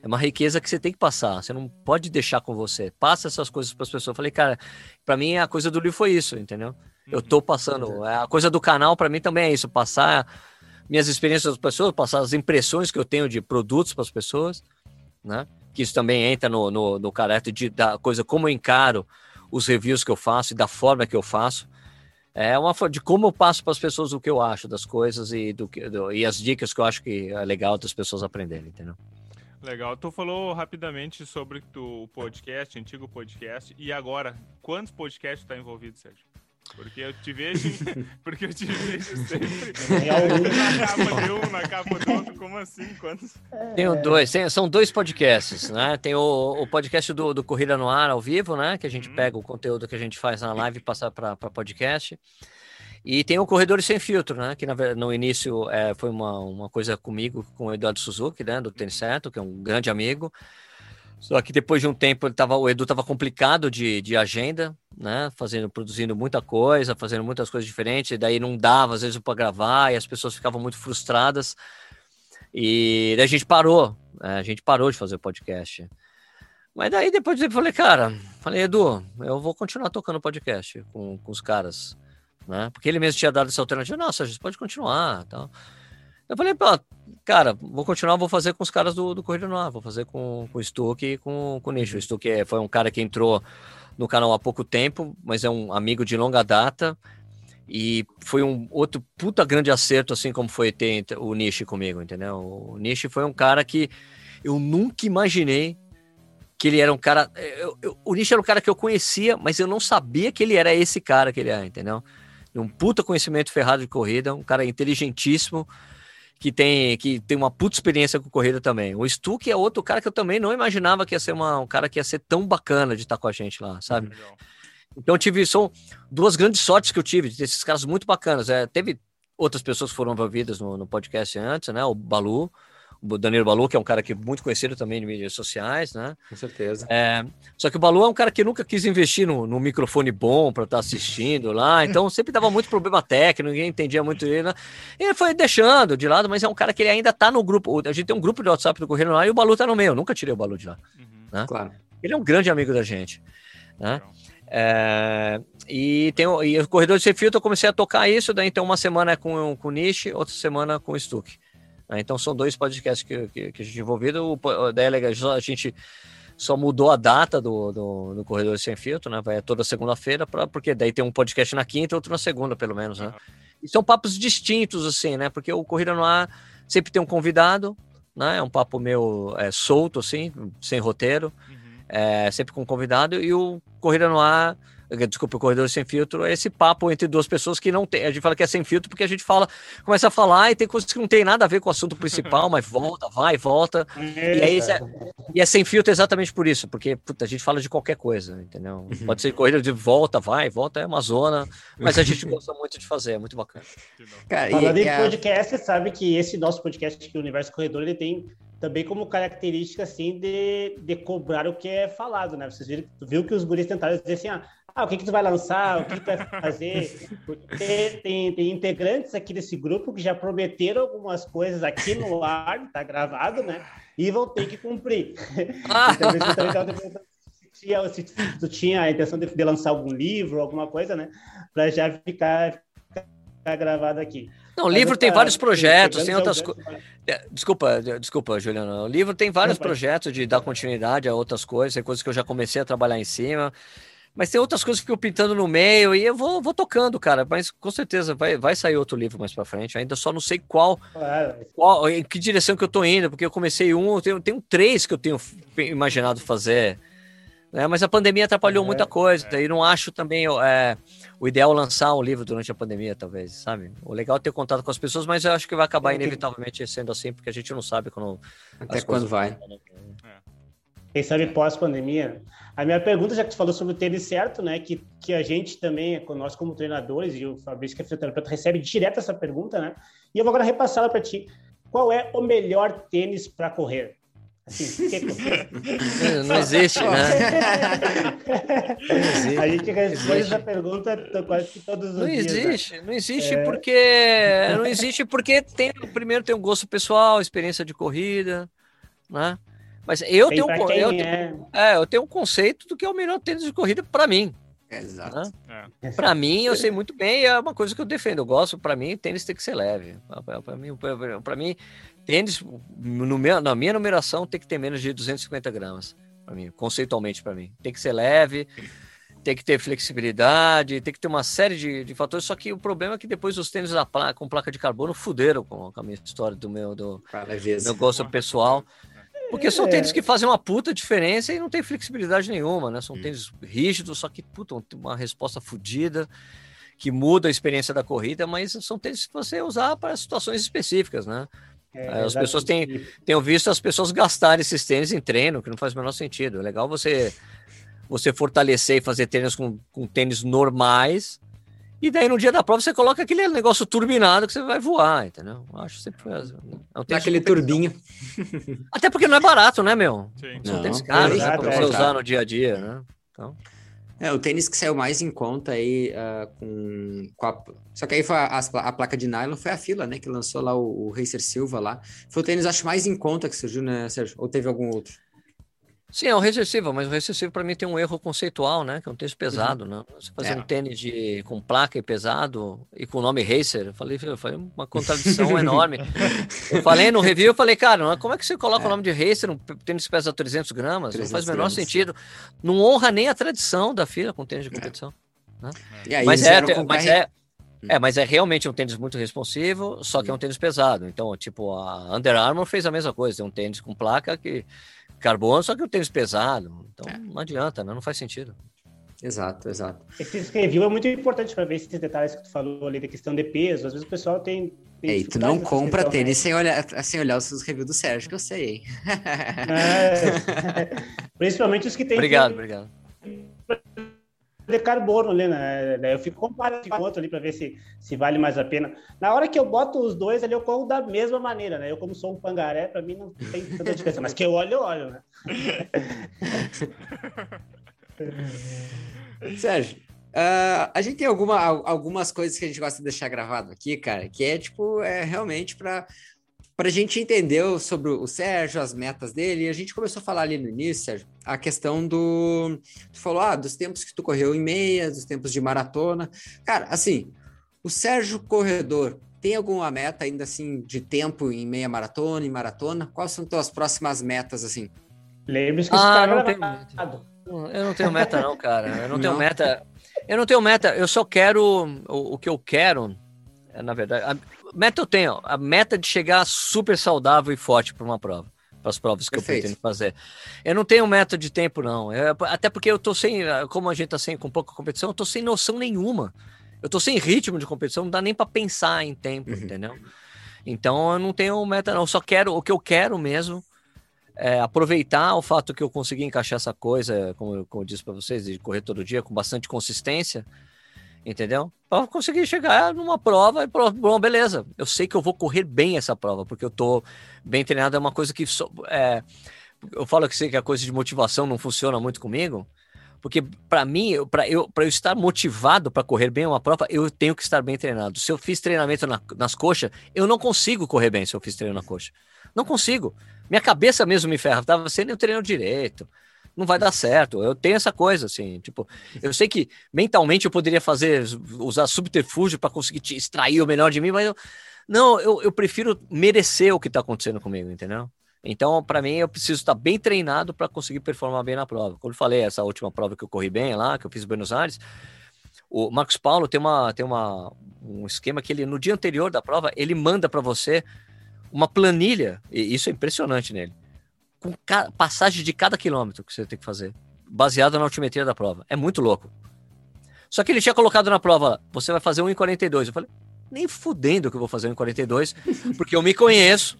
É uma riqueza que você tem que passar. Você não pode deixar com você. Passa essas coisas para as pessoas. Eu falei, cara, para mim a coisa do livro foi isso, entendeu? Eu tô uhum. passando. A coisa do canal para mim também é isso, passar minhas experiências das pessoas, passar as impressões que eu tenho de produtos para as pessoas, né? Que isso também entra no, no, no caráter de, da coisa como eu encaro os reviews que eu faço e da forma que eu faço. É uma forma de como eu passo para as pessoas o que eu acho das coisas e, do, do, e as dicas que eu acho que é legal das pessoas aprenderem, entendeu? Legal. Tu falou rapidamente sobre o podcast, antigo podcast, e agora, quantos podcasts está envolvido, Sérgio? Porque eu te vejo, porque eu te vejo sempre na capa de um, na capa do outro, como assim? Quantos? Tenho dois, tem, são dois podcasts, né? Tem o, o podcast do, do Corrida no Ar ao vivo, né? Que a gente hum. pega o conteúdo que a gente faz na live e passa para podcast. E tem o Corredores Sem Filtro, né? Que no início é, foi uma, uma coisa comigo, com o Eduardo Suzuki, né? Do Tênis Certo, que é um grande amigo. Só que depois de um tempo ele tava, o Edu estava complicado de, de agenda, né? Fazendo, produzindo muita coisa, fazendo muitas coisas diferentes, e daí não dava às vezes para gravar e as pessoas ficavam muito frustradas. E daí a gente parou, né? a gente parou de fazer o podcast. Mas daí depois eu falei, cara, falei, Edu, eu vou continuar tocando podcast com, com os caras né? Porque ele mesmo tinha dado essa alternativa, a gente pode continuar, tal. Eu falei, cara, vou continuar, vou fazer com os caras do, do Corrida no Ar, vou fazer com, com o Stuck e com, com o Nicho. O Stuck é, foi um cara que entrou no canal há pouco tempo, mas é um amigo de longa data. E foi um outro puta grande acerto, assim como foi ter o Nishi comigo, entendeu? O Nishi foi um cara que eu nunca imaginei que ele era um cara. Eu, eu, o Nishi era um cara que eu conhecia, mas eu não sabia que ele era esse cara que ele é, entendeu? Um puta conhecimento ferrado de corrida, um cara inteligentíssimo, que tem, que tem uma puta experiência com corrida também. O Stuck é outro cara que eu também não imaginava que ia ser uma, um cara que ia ser tão bacana de estar com a gente lá, sabe? Legal. Então, tive, são duas grandes sortes que eu tive, desses caras muito bacanas. É, teve outras pessoas que foram envolvidas no, no podcast antes, né? O Balu, o Danilo Balu, que é um cara que é muito conhecido também de mídias sociais, né? Com certeza. É, só que o Balu é um cara que nunca quis investir no, no microfone bom para estar tá assistindo lá, então sempre dava muito problema técnico, ninguém entendia muito ele, né? E ele foi deixando de lado, mas é um cara que ele ainda tá no grupo. A gente tem um grupo de WhatsApp do Correio lá e o Balu tá no meio. Eu nunca tirei o Balu de lá. Uhum. Né? Claro. Ele é um grande amigo da gente. Né? É, e, tem, e o Corredor de Sem Filtro eu comecei a tocar isso, daí então uma semana é com, com o Niche, outra semana com o Stuck. Né? Então são dois podcasts que, que, que a gente envolvido. O, daí a gente só mudou a data do, do, do Corredor Sem Filtro, né? Vai toda segunda-feira, porque daí tem um podcast na quinta e outro na segunda, pelo menos, né? E são papos distintos, assim, né? Porque o Corrida no Ar sempre tem um convidado, né? É um papo meio é, solto, assim, sem roteiro. Uhum é, sempre com convidado, e o Corrida no Ar, desculpa, o Corredor Sem Filtro, é esse papo entre duas pessoas que não tem, a gente fala que é sem filtro porque a gente fala, começa a falar e tem coisas que não tem nada a ver com o assunto principal, mas volta, vai, volta, é, e aí é, e é sem filtro exatamente por isso, porque puta, a gente fala de qualquer coisa, entendeu? Uhum. Pode ser corrida de volta, vai, volta, é uma zona, mas a gente gosta muito de fazer, é muito bacana. Cara, Falando em podcast, você sabe que esse nosso podcast aqui, o Universo Corredor, ele tem também como característica assim de, de cobrar o que é falado, né? Vocês viram, viu que os guris tentaram dizer assim, ah, ah o que, que tu vai lançar, o que, que tu vai fazer? Porque tem, tem integrantes aqui desse grupo que já prometeram algumas coisas aqui no ar, tá gravado, né? E vão ter que cumprir. Ah. então, se, se tu tinha a intenção de, de lançar algum livro, alguma coisa, né? Para já ficar, ficar gravado aqui. Não, o livro tem vários projetos, tem outras coisas. É, desculpa, desculpa, Juliano. O livro tem vários projetos de dar continuidade a outras coisas, tem coisas que eu já comecei a trabalhar em cima. Mas tem outras coisas que ficam pintando no meio e eu vou, vou tocando, cara. Mas com certeza vai, vai sair outro livro mais para frente. ainda só não sei qual, qual, em que direção que eu tô indo, porque eu comecei um, eu tenho, tenho três que eu tenho imaginado fazer. Né? Mas a pandemia atrapalhou é, muita coisa. É. E não acho também. É, o ideal lançar um livro durante a pandemia, talvez, sabe? O legal é ter contato com as pessoas, mas eu acho que vai acabar inevitavelmente sendo assim, porque a gente não sabe quando. Até quando vai. Né? Quem sabe pós-pandemia. A minha pergunta, já que tu falou sobre o tênis certo, né? Que, que a gente também, nós como treinadores, e o Fabrício, que é fisioterapeuta, recebe direto essa pergunta, né? E eu vou agora repassá-la para ti. Qual é o melhor tênis para correr? Assim, que... não existe, né? não existe. A gente responde essa pergunta quase que todos os não dias. Né? Existe, né? Não existe, é... porque não existe porque tem primeiro tem um gosto pessoal, experiência de corrida, né? Mas eu tenho, eu, é. é, eu tenho um conceito do que é o melhor tênis de corrida para mim. Exato. Né? É. Para mim, eu sei muito bem, é uma coisa que eu defendo. Eu gosto, para mim, tênis tem que ser leve. Para mim, para mim, tênis, no meu, na minha numeração, tem que ter menos de 250 gramas. Para mim, conceitualmente, para mim, tem que ser leve. Tem que ter flexibilidade, tem que ter uma série de, de fatores. Só que o problema é que depois os tênis placa, com placa de carbono fuderam com, com a minha história do meu, do, meu gosto pessoal. Porque são é. tênis que fazem uma puta diferença e não tem flexibilidade nenhuma, né? São hum. tênis rígidos, só que, puta, tem uma resposta fodida, que muda a experiência da corrida, mas são tênis que você usar para situações específicas, né? É, as pessoas têm, têm visto as pessoas gastarem esses tênis em treino, que não faz o menor sentido. É legal você, você fortalecer e fazer tênis com, com tênis normais, e daí no dia da prova você coloca aquele negócio turbinado que você vai voar, entendeu? Acho que sempre foi. É aquele turbinho. Até porque não é barato, né, meu? Sim. São não, tênis caros é, né, para você é, usar no dia a dia, né? Então... É, o tênis que saiu mais em conta aí uh, com, com a... Só que aí foi a, a, placa de nylon foi a fila, né? Que lançou lá o, o Racer Silva lá. Foi o tênis, acho, mais em conta que surgiu, né, Sérgio? Ou teve algum outro? Sim, é um recessivo, mas o recessivo para mim tem um erro conceitual, né? Que é um tênis pesado, uhum. né? Você fazer é. um tênis de, com placa e pesado e com o nome Racer, eu falei, eu falei uma contradição enorme. Eu falei no review, eu falei, cara, como é que você coloca é. o nome de Racer um tênis que pesa 300 gramas? 300 não faz o menor sentido. Não honra nem a tradição da fila com tênis de é. competição. Né? Aí, mas, é, mas é, é, mas é realmente um tênis muito responsivo, só que é um tênis pesado. Então, tipo, a Under Armour fez a mesma coisa, tem um tênis com placa que carbono, só que o tênis pesado. Então é. não adianta, né? não faz sentido. Exato, exato. Esse review é muito importante para ver esses detalhes que tu falou ali da questão de peso. Às vezes o pessoal tem. tem Ei, tu não compra tênis né? sem olhar, sem olhar os seus reviews do Sérgio, que eu sei, hein? É, principalmente os que tem. Obrigado, que... obrigado de carbono ali, né? Eu fico comparando com outro ali para ver se, se vale mais a pena. Na hora que eu boto os dois ali, eu corro da mesma maneira, né? Eu, como sou um pangaré, para mim não tem tanta diferença, mas que eu olho, eu olho, né? Sérgio, uh, a gente tem alguma, algumas coisas que a gente gosta de deixar gravado aqui, cara, que é tipo, é realmente para para a gente entender sobre o Sérgio, as metas dele, e a gente começou a falar ali no início, Sérgio, a questão do. Tu falou, ah, dos tempos que tu correu em meia, dos tempos de maratona. Cara, assim, o Sérgio Corredor tem alguma meta ainda assim de tempo em meia maratona, em maratona? Quais são tuas próximas metas, assim? Lembre-se que ah, não tenho Eu não tenho meta, não, cara. Eu não, não, tenho meta. Eu não tenho meta, eu só quero o, o que eu quero. É, na verdade, a meta eu tenho. A meta de chegar super saudável e forte para uma prova para as provas que Perfeito. eu pretendo fazer. Eu não tenho meta de tempo, não. Eu, até porque eu tô sem, como a gente tá sem, com pouca competição, eu tô sem noção nenhuma. Eu tô sem ritmo de competição, não dá nem para pensar em tempo, uhum. entendeu? Então eu não tenho meta, não. Eu só quero, o que eu quero mesmo é aproveitar o fato que eu consegui encaixar essa coisa, como, como eu disse para vocês, de correr todo dia com bastante consistência entendeu? Para conseguir chegar numa prova e bom, beleza. Eu sei que eu vou correr bem essa prova, porque eu tô bem treinado. É uma coisa que é, eu falo que sei que a coisa de motivação não funciona muito comigo, porque para mim, para eu, eu estar motivado para correr bem uma prova, eu tenho que estar bem treinado. Se eu fiz treinamento na, nas coxas, eu não consigo correr bem se eu fiz treino na coxa. Não consigo. Minha cabeça mesmo me ferra. Tava sendo treino direito não vai dar certo. Eu tenho essa coisa, assim, tipo, eu sei que mentalmente eu poderia fazer, usar subterfúgio para conseguir te extrair o melhor de mim, mas eu, não, eu, eu prefiro merecer o que está acontecendo comigo, entendeu? Então, para mim, eu preciso estar bem treinado para conseguir performar bem na prova. Como eu falei, essa última prova que eu corri bem lá, que eu fiz em Buenos Aires, o Marcos Paulo tem, uma, tem uma, um esquema que ele, no dia anterior da prova, ele manda para você uma planilha, e isso é impressionante nele com passagem de cada quilômetro que você tem que fazer, baseado na altimetria da prova. É muito louco. Só que ele tinha colocado na prova, você vai fazer 1,42. Eu falei, nem fudendo que eu vou fazer 1,42, porque eu me conheço,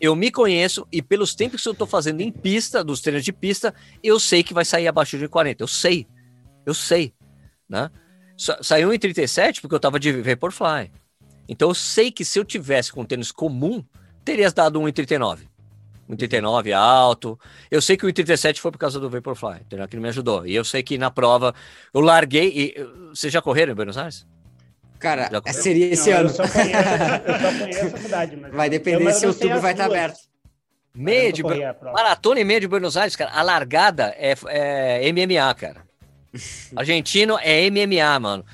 eu me conheço e pelos tempos que eu tô fazendo em pista, dos treinos de pista, eu sei que vai sair abaixo de 1,40. Eu sei, eu sei, né? Saiu 1,37 porque eu tava de Vaporfly. Então eu sei que se eu tivesse com tênis comum, teria dado 1,39. 1,39 alto. Eu sei que o 1,37 foi por causa do Vaporfly, entendeu? que ele me ajudou. E eu sei que na prova eu larguei. E... Vocês já correram em Buenos Aires? Cara, seria esse não, ano. Eu só conheço, eu só conheço a cidade. Mas vai depender eu, se o outubro vai estar aberto. Meia de, maratona e meia de Buenos Aires, cara. A largada é, é MMA, cara. Argentino é MMA, mano.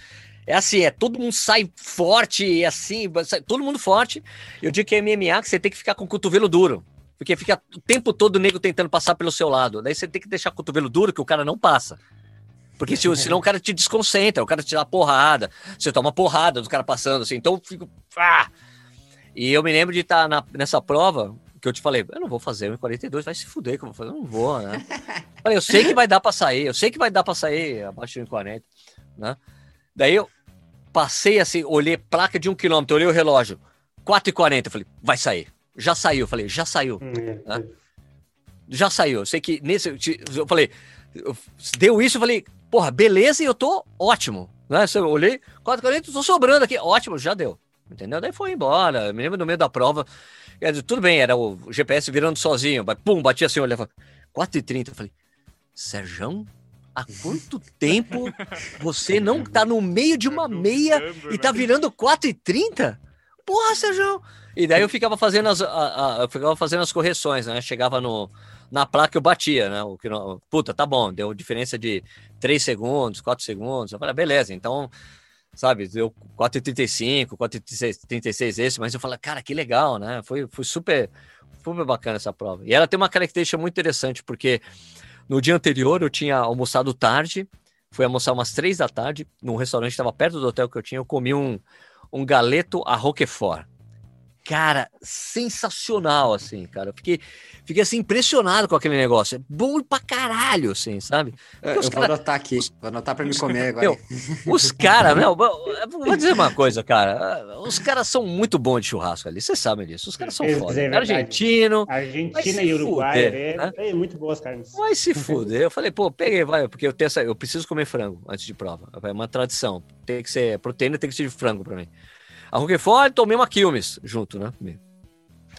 É assim, é todo mundo sai forte, é assim, sai, todo mundo forte. Eu digo que é MMA que você tem que ficar com o cotovelo duro. Porque fica o tempo todo o nego tentando passar pelo seu lado. Daí você tem que deixar o cotovelo duro que o cara não passa. Porque se, senão o cara te desconcentra, o cara te dá porrada, você toma porrada do cara passando, assim. Então eu fico. Ah! E eu me lembro de estar na, nessa prova, que eu te falei, eu não vou fazer 1,42, vai se fuder que eu vou fazer, eu não vou, né? falei, eu sei que vai dar pra sair, eu sei que vai dar pra sair abaixo de 1,40, né? Daí eu passei assim, olhei placa de um quilômetro, olhei o relógio, 4,40, falei, vai sair já saiu. Eu falei, já saiu. Hum, né? Já saiu. Eu sei que nesse. Eu falei, deu isso, eu falei, porra, beleza, e eu tô ótimo. Né? Eu olhei, 4,40, tô sobrando aqui. Ótimo, já deu. Entendeu? Daí foi embora. Eu me lembro no meio da prova. Tudo bem, era o GPS virando sozinho. Mas, pum, batia assim, olhava. 4h30. Eu falei, Sérgio, há quanto tempo você não tá no meio de uma meia e tá virando 4h30? Porra, Sérgio! E daí eu ficava fazendo as, a, a, eu ficava fazendo as correções, né? Chegava no, na placa eu batia, né? O que não, puta, tá bom, deu diferença de 3 segundos, 4 segundos. Eu falei, beleza, então, sabe, deu 4,35, 4,36 esse, mas eu falei, cara, que legal, né? Foi, foi super, super bacana essa prova. E ela tem uma característica muito interessante, porque no dia anterior eu tinha almoçado tarde, fui almoçar umas três da tarde, num restaurante que estava perto do hotel que eu tinha, eu comi um, um galeto a Roquefort cara, sensacional, assim, cara. Eu fiquei, fiquei assim, impressionado com aquele negócio. É bom pra caralho, assim, sabe? É, eu cara, vou anotar aqui, os, vou anotar pra me comer agora. Meu, os caras, meu, vou dizer uma coisa, cara. Os caras são muito bons de churrasco ali, vocês sabem disso. Os caras são é, foda. É Argentino. Argentina e Uruguai, fuder, é, né? é, muito boas carnes. Vai se fuder. Eu falei, pô, peguei, vai, porque eu tenho essa, eu preciso comer frango antes de prova. É uma tradição. Tem que ser, proteína tem que ser de frango pra mim. A Roquefort, tomei uma Quilmes junto, né?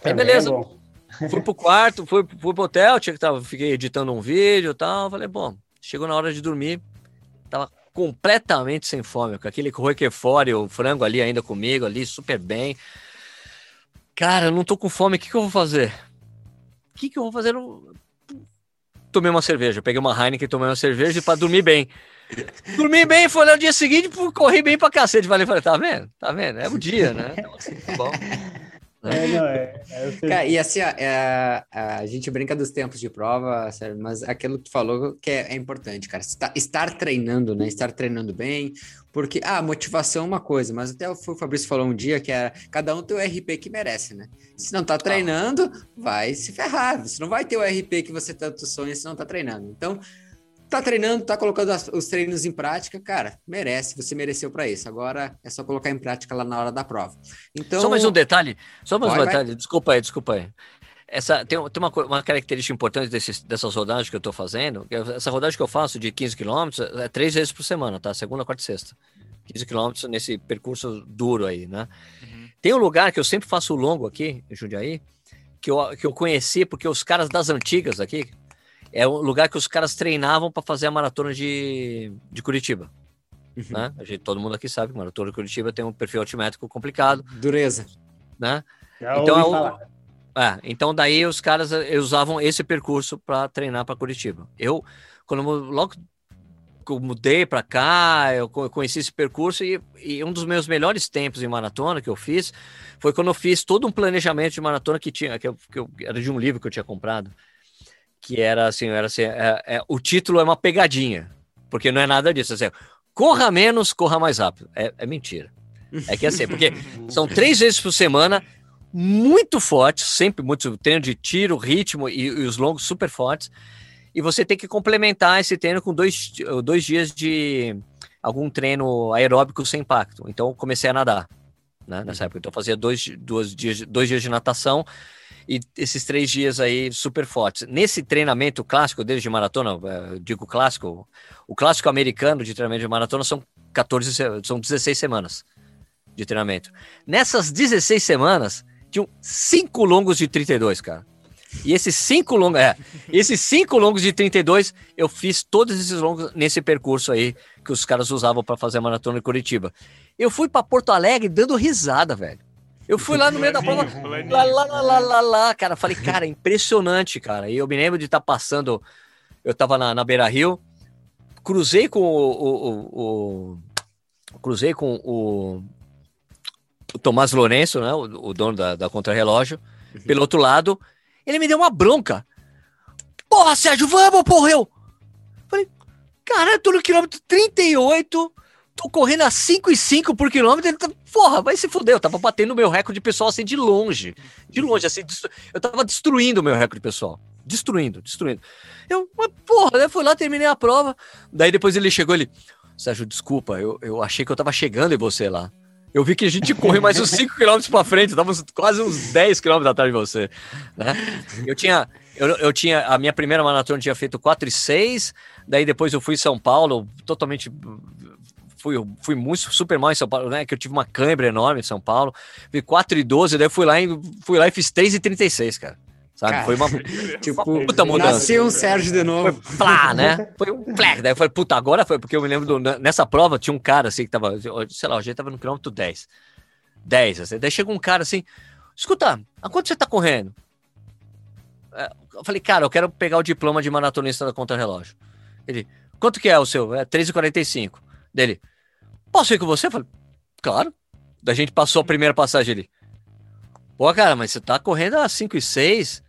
Aí, beleza. É fui pro quarto, fui, fui pro hotel, tinha que tava, fiquei editando um vídeo e tal. Falei, bom, chegou na hora de dormir, tava completamente sem fome, com aquele Roquefort e o frango ali ainda comigo, ali, super bem. Cara, eu não tô com fome, o que, que eu vou fazer? O que, que eu vou fazer? Eu... Tomei uma cerveja, peguei uma Heineken, tomei uma cerveja e para dormir bem. Dormi bem, foi no dia seguinte, corri bem pra cacete. Falei, falei, tá vendo? Tá vendo? É o dia, né? Então, assim, tá bom. É, não, é, é Cara, e assim, é, a gente brinca dos tempos de prova, sério, mas aquilo que tu falou que é, é importante, cara. Estar, estar, treinando, né? Estar treinando bem, porque, ah, motivação é uma coisa, mas até o Fabrício falou um dia que era cada um tem o RP que merece, né? Se não tá treinando, vai se ferrar. Você não vai ter o RP que você tanto sonha se não tá treinando. Então, tá treinando, tá colocando as, os treinos em prática, cara, merece, você mereceu para isso. Agora é só colocar em prática lá na hora da prova. Então, só mais um detalhe, só mais vai, um detalhe, vai. desculpa aí, desculpa aí. Essa, tem, tem uma, uma característica importante desses, dessas rodagens que eu estou fazendo. Essa rodagem que eu faço de 15 km é três vezes por semana, tá? Segunda, quarta e sexta. 15 km nesse percurso duro aí, né? Uhum. Tem um lugar que eu sempre faço longo aqui, em Jundiaí, que eu, que eu conheci porque os caras das antigas aqui, é um lugar que os caras treinavam para fazer a maratona de, de Curitiba. Uhum. Né? A gente, todo mundo aqui sabe que a maratona de Curitiba tem um perfil altimétrico complicado. Dureza. Né? então, é, é, então daí os caras eh, usavam esse percurso para treinar para Curitiba. Eu, quando logo que eu mudei para cá, eu conheci esse percurso e, e, um dos meus melhores tempos em maratona que eu fiz foi quando eu fiz todo um planejamento de maratona que tinha, que, eu, que eu, era de um livro que eu tinha comprado que era assim, era assim é, é, o título é uma pegadinha, porque não é nada disso. Assim, corra menos, corra mais rápido. É, é mentira. É que assim, porque são três vezes por semana, muito fortes, sempre muito treino de tiro, ritmo e, e, os longos super fortes. E você tem que complementar esse treino com dois, dois dias de algum treino aeróbico sem impacto. Então comecei a nadar né, nessa época. Então fazia dois, dois, dias, dois dias de natação e esses três dias aí super fortes. Nesse treinamento clássico deles de maratona, eh, digo clássico, o clássico americano de treinamento de maratona são 14, são 16 semanas de treinamento. Nessas 16 semanas, tinham cinco longos de 32, cara. E esses cinco longos, é, esses cinco longos de 32, eu fiz todos esses longos nesse percurso aí que os caras usavam para fazer a maratona em Curitiba. Eu fui para Porto Alegre dando risada, velho. Eu fui lá no meio da prova, lá, lá, lá, lá, lá, lá, cara. Falei, cara, impressionante, cara. E eu me lembro de estar tá passando, eu tava na, na Beira Rio, cruzei com o, o, o, o cruzei com o, o Tomás Lourenço, né, o, o dono da, da Contra-Relógio, uhum. pelo outro lado, ele me deu uma bronca. Porra, Sérgio, vamos, porra, eu. Falei, cara, eu tô no quilômetro 38, tô correndo a 5 e 5 por quilômetro, tá, porra, vai se fuder, eu tava batendo meu recorde pessoal assim de longe, de longe, assim, eu tava destruindo o meu recorde pessoal, destruindo, destruindo. Eu, mas porra, eu fui lá, terminei a prova, daí depois ele chegou, ele, Sérgio, desculpa, eu, eu achei que eu tava chegando em você lá. Eu vi que a gente correu mais uns 5 km para frente, tava quase uns 10 km atrás de você, né? Eu tinha, eu, eu tinha, a minha primeira maratona tinha feito 4 e 6, daí depois eu fui em São Paulo, totalmente fui, fui muito super mal em São Paulo, né? Que eu tive uma câimbra enorme em São Paulo. Vi 4 e 12, daí fui lá, e, fui lá e fiz 3 e 36, cara. Sabe? Cara, foi uma, tipo, uma puta mudança. Nasceu um Sérgio de novo. Foi plá, né? Foi um plá. Daí eu falei, puta, agora foi, porque eu me lembro, do, nessa prova tinha um cara assim que tava, sei lá, a gente tava no quilômetro 10. 10, assim. Daí chegou um cara assim, escuta, a quanto você tá correndo? É, eu falei, cara, eu quero pegar o diploma de maratonista da contra-relógio. Ele, quanto que é o seu? É 3,45. Dele, posso ir com você? Eu falei, claro. Da gente passou a primeira passagem ali. Pô, cara, mas você tá correndo a 5 e 6,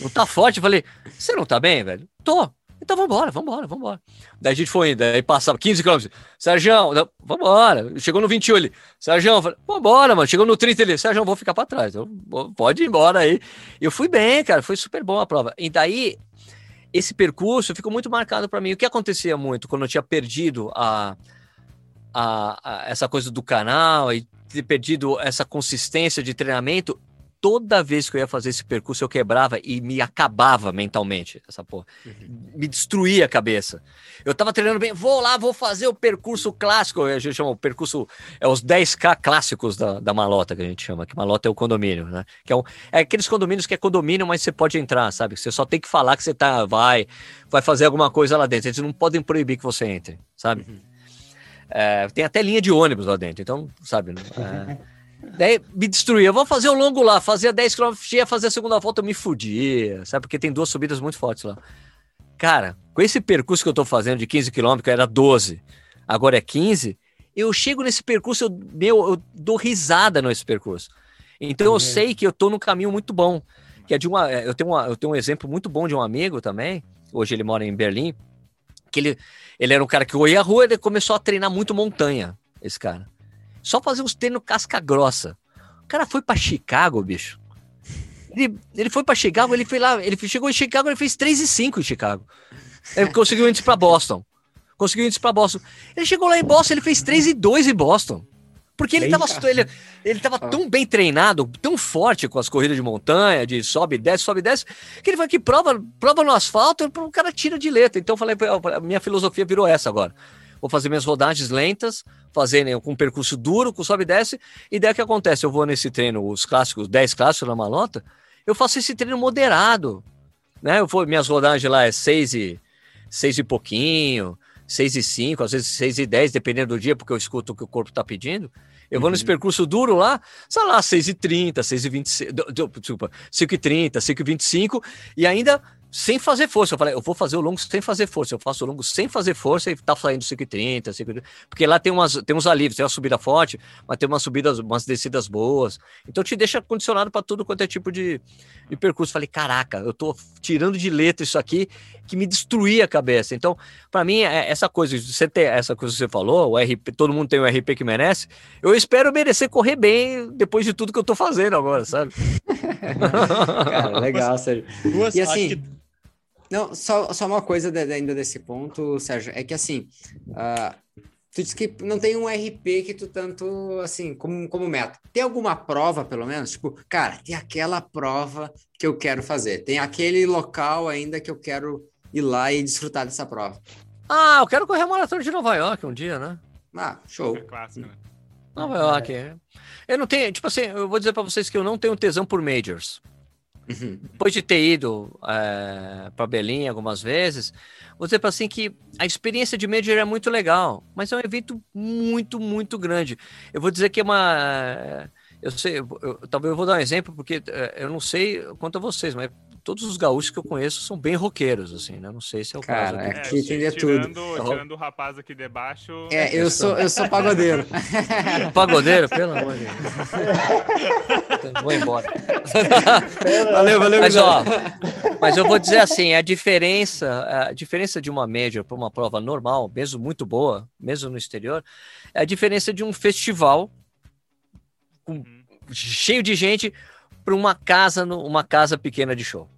não tá forte. Eu falei, você não tá bem, velho? Tô. Então vambora, vambora, vambora. Daí a gente foi indo, aí passava 15 km. Sérgio, vambora. Chegou no 21 ali. Sérgio, vambora, mano. Chegou no 30 ali. Sérgio, vou ficar pra trás. Pode ir embora aí. Eu fui bem, cara. Foi super bom a prova. E daí, esse percurso ficou muito marcado para mim. O que acontecia muito quando eu tinha perdido a, a, a, essa coisa do canal e ter perdido essa consistência de treinamento, toda vez que eu ia fazer esse percurso, eu quebrava e me acabava mentalmente, essa porra. Uhum. Me destruía a cabeça. Eu tava treinando bem, vou lá, vou fazer o percurso clássico, a gente chama o percurso, é os 10K clássicos da, da malota, que a gente chama, que malota é o condomínio, né? Que é, um, é aqueles condomínios que é condomínio, mas você pode entrar, sabe? Você só tem que falar que você tá, vai, vai fazer alguma coisa lá dentro. Eles não podem proibir que você entre, sabe? Uhum. É, tem até linha de ônibus lá dentro, então, sabe? É, Daí me destruía. Vou fazer o longo lá, fazia 10 km, ia fazer a segunda volta, eu me fudia, sabe? Porque tem duas subidas muito fortes lá. Cara, com esse percurso que eu tô fazendo de 15 km, que era 12, agora é 15, eu chego nesse percurso, eu, meu, eu dou risada nesse percurso. Então eu uhum. sei que eu tô num caminho muito bom. Que é de uma. Eu tenho, uma, eu tenho um exemplo muito bom de um amigo também. Hoje ele mora em Berlim. Que ele, ele era um cara que eu ia à rua e começou a treinar muito montanha, esse cara. Só fazer uns treinos casca grossa. O cara foi para Chicago, bicho. Ele, ele foi para Chicago, ele foi lá, ele chegou em Chicago, ele fez 3 e 5 em Chicago. Ele conseguiu índice para Boston. Conseguiu índice para Boston. Ele chegou lá em Boston, ele fez 3 e 2 em Boston. Porque ele estava ele, ele tava tão bem treinado, tão forte com as corridas de montanha, de sobe, desce, sobe, desce, que ele foi que prova, prova no asfalto, o cara tira de letra. Então eu falei, a minha filosofia virou essa agora vou fazer minhas rodagens lentas, fazer né, com um percurso duro, com sobe e desce, e daí o que acontece? Eu vou nesse treino, os clássicos, 10 clássicos na malota, eu faço esse treino moderado, né? Eu vou, minhas rodagens lá é 6 e, 6 e pouquinho, 6 e 5, às vezes 6 e 10, dependendo do dia, porque eu escuto o que o corpo está pedindo. Eu vou nesse uhum. percurso duro lá, sei lá, 6 e 30, 6 e 26, desculpa, 5 e 30, 5 e 25, e ainda sem fazer força. Eu falei, eu vou fazer o longo sem fazer força. Eu faço o longo sem fazer força e tá saindo 5,30, 5,30. Porque lá tem, umas, tem uns alívios, tem uma subida forte, mas tem umas subidas, umas descidas boas. Então te deixa condicionado para tudo quanto é tipo de, de percurso. Falei, caraca, eu tô tirando de letra isso aqui que me destruía a cabeça. Então, para mim, é essa coisa, você ter essa coisa que você falou, o RP, todo mundo tem o RP que merece. Eu espero merecer correr bem depois de tudo que eu tô fazendo agora, sabe? Cara, legal, Sérgio. E assim, não, só, só uma coisa de, ainda desse ponto, Sérgio, é que assim, uh, tu disse que não tem um RP que tu tanto, assim, como, como meta. Tem alguma prova, pelo menos? Tipo, cara, tem aquela prova que eu quero fazer, tem aquele local ainda que eu quero ir lá e desfrutar dessa prova. Ah, eu quero correr a maratona de Nova York um dia, né? Ah, show. É clássico, né? Nova York. É. Eu não tenho, tipo assim, eu vou dizer para vocês que eu não tenho tesão por majors. Uhum. Depois de ter ido é, para Berlim algumas vezes, dizer para assim que a experiência de Major é muito legal, mas é um evento muito, muito grande. Eu vou dizer que é uma. Eu sei, eu, eu, talvez eu vou dar um exemplo, porque é, eu não sei quanto a vocês, mas todos os gaúchos que eu conheço são bem roqueiros, assim, né? Não sei se é o Cara, caso. Aqui, aqui é, tirando, tudo. Tirando o rapaz aqui de baixo. É, eu sou, eu sou pagodeiro. pagodeiro, pelo amor de Deus. vou embora. valeu, valeu, mas, ó, mas eu vou dizer assim, a diferença, a diferença de uma média para uma prova normal, mesmo muito boa, mesmo no exterior, é a diferença de um festival com, uhum. cheio de gente para uma casa, uma casa pequena de show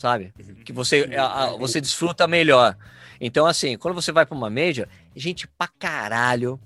sabe? Uhum. Que você, a, a, você desfruta melhor. Então, assim, quando você vai para uma major, gente pra caralho,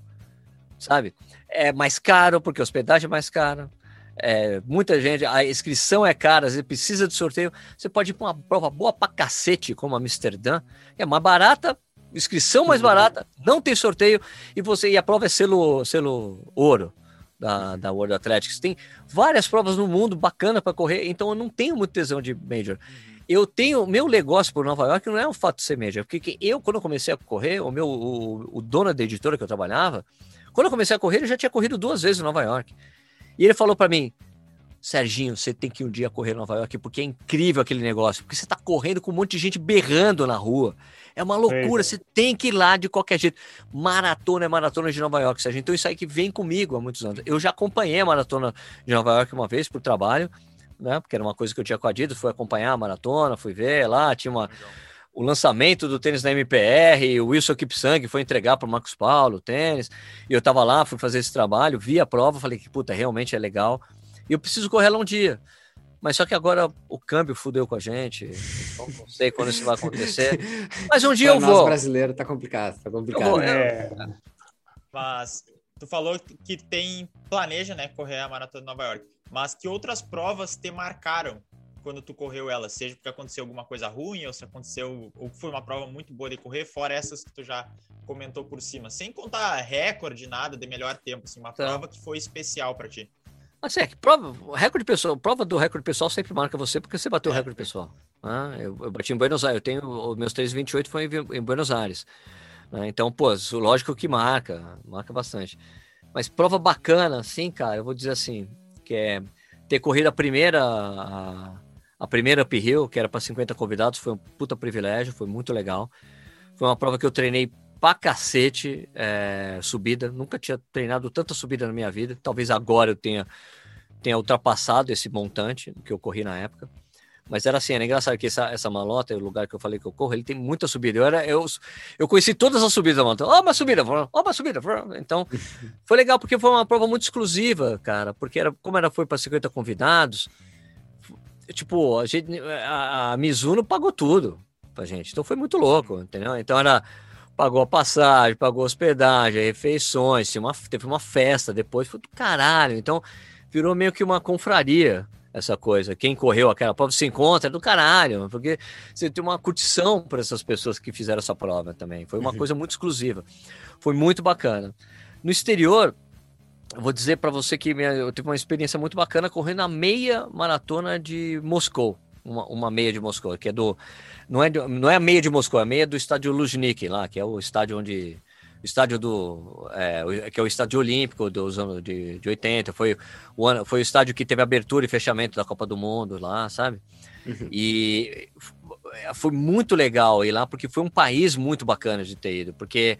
sabe? É mais caro, porque a hospedagem é mais cara. É, muita gente, a inscrição é cara, você precisa de sorteio. Você pode ir para uma prova boa pra cacete, como Amsterdã, é mais barata, inscrição mais uhum. barata, não tem sorteio, e você e a prova é selo, selo ouro da, da World Athletics. Tem várias provas no mundo bacana para correr, então eu não tenho muito tesão de Major. Eu tenho meu negócio por Nova York não é um fato ser major, porque eu quando eu comecei a correr, o meu o, o dono da editora que eu trabalhava, quando eu comecei a correr, ele já tinha corrido duas vezes em Nova York. E ele falou para mim: Serginho, você tem que um dia correr Nova York, porque é incrível aquele negócio. Porque você tá correndo com um monte de gente berrando na rua. É uma loucura, é. você tem que ir lá de qualquer jeito. Maratona é maratona de Nova York, Serginho. Então isso aí que vem comigo há muitos anos. Eu já acompanhei a maratona de Nova York uma vez por trabalho, né? Porque era uma coisa que eu tinha com a Adidas, fui acompanhar a maratona, fui ver lá, tinha uma. O lançamento do tênis da MPR, o Wilson Kipsang foi entregar para o Marcos Paulo o tênis, e eu estava lá, fui fazer esse trabalho, vi a prova, falei que, puta, realmente é legal, e eu preciso correr lá um dia. Mas só que agora o câmbio fudeu com a gente, então não sei quando isso vai acontecer, mas um dia pra eu nós vou. brasileiro tá complicado, tá complicado. Vou, é... Mas tu falou que tem, planeja, né, correr a Maratona de Nova York, mas que outras provas te marcaram quando tu correu ela, seja porque aconteceu alguma coisa ruim, ou se aconteceu, ou foi uma prova muito boa de correr, fora essas que tu já comentou por cima, sem contar recorde, nada de melhor tempo, assim, uma tá. prova que foi especial para ti. Assim, é que prova, recorde pessoal, prova do recorde pessoal sempre marca você porque você bateu o é. recorde pessoal. Ah, eu, eu, bati em Buenos Aires, eu tenho, os meus 3,28 foi em, em Buenos Aires. Né? Então, pô, lógico que marca, marca bastante. Mas prova bacana, assim, cara, eu vou dizer assim, que é ter corrido a primeira, a, a primeira uphill, que era para 50 convidados, foi um puta privilégio, foi muito legal. Foi uma prova que eu treinei pra cacete é, subida. Nunca tinha treinado tanta subida na minha vida. Talvez agora eu tenha, tenha ultrapassado esse montante que eu corri na época. Mas era assim, era engraçado que essa, essa malota, o lugar que eu falei que eu corro, ele tem muita subida. Eu, era, eu, eu conheci todas as subidas da malota. Ó, oh, uma subida, ó, oh, uma subida. Então, foi legal porque foi uma prova muito exclusiva, cara. Porque era, como era, foi para 50 convidados, tipo, a, gente, a, a Mizuno pagou tudo pra gente. Então foi muito louco, entendeu? Então era pagou a passagem, pagou a hospedagem, refeições, uma, teve uma festa depois, foi do caralho. Então virou meio que uma confraria essa coisa. Quem correu aquela prova se encontra é do caralho, porque você tem uma curtição para essas pessoas que fizeram essa prova também. Foi uma uhum. coisa muito exclusiva. Foi muito bacana. No exterior, vou dizer para você que minha, eu tive uma experiência muito bacana correndo a meia maratona de Moscou. Uma, uma meia de Moscou, que é do. Não é, não é a meia de Moscou, é a meia do estádio Luzhniki, lá, que é o estádio onde. Estádio do. É, que é o estádio olímpico dos anos de, de 80. Foi o, ano, foi o estádio que teve abertura e fechamento da Copa do Mundo lá, sabe? Uhum. E foi muito legal ir lá, porque foi um país muito bacana de ter ido, porque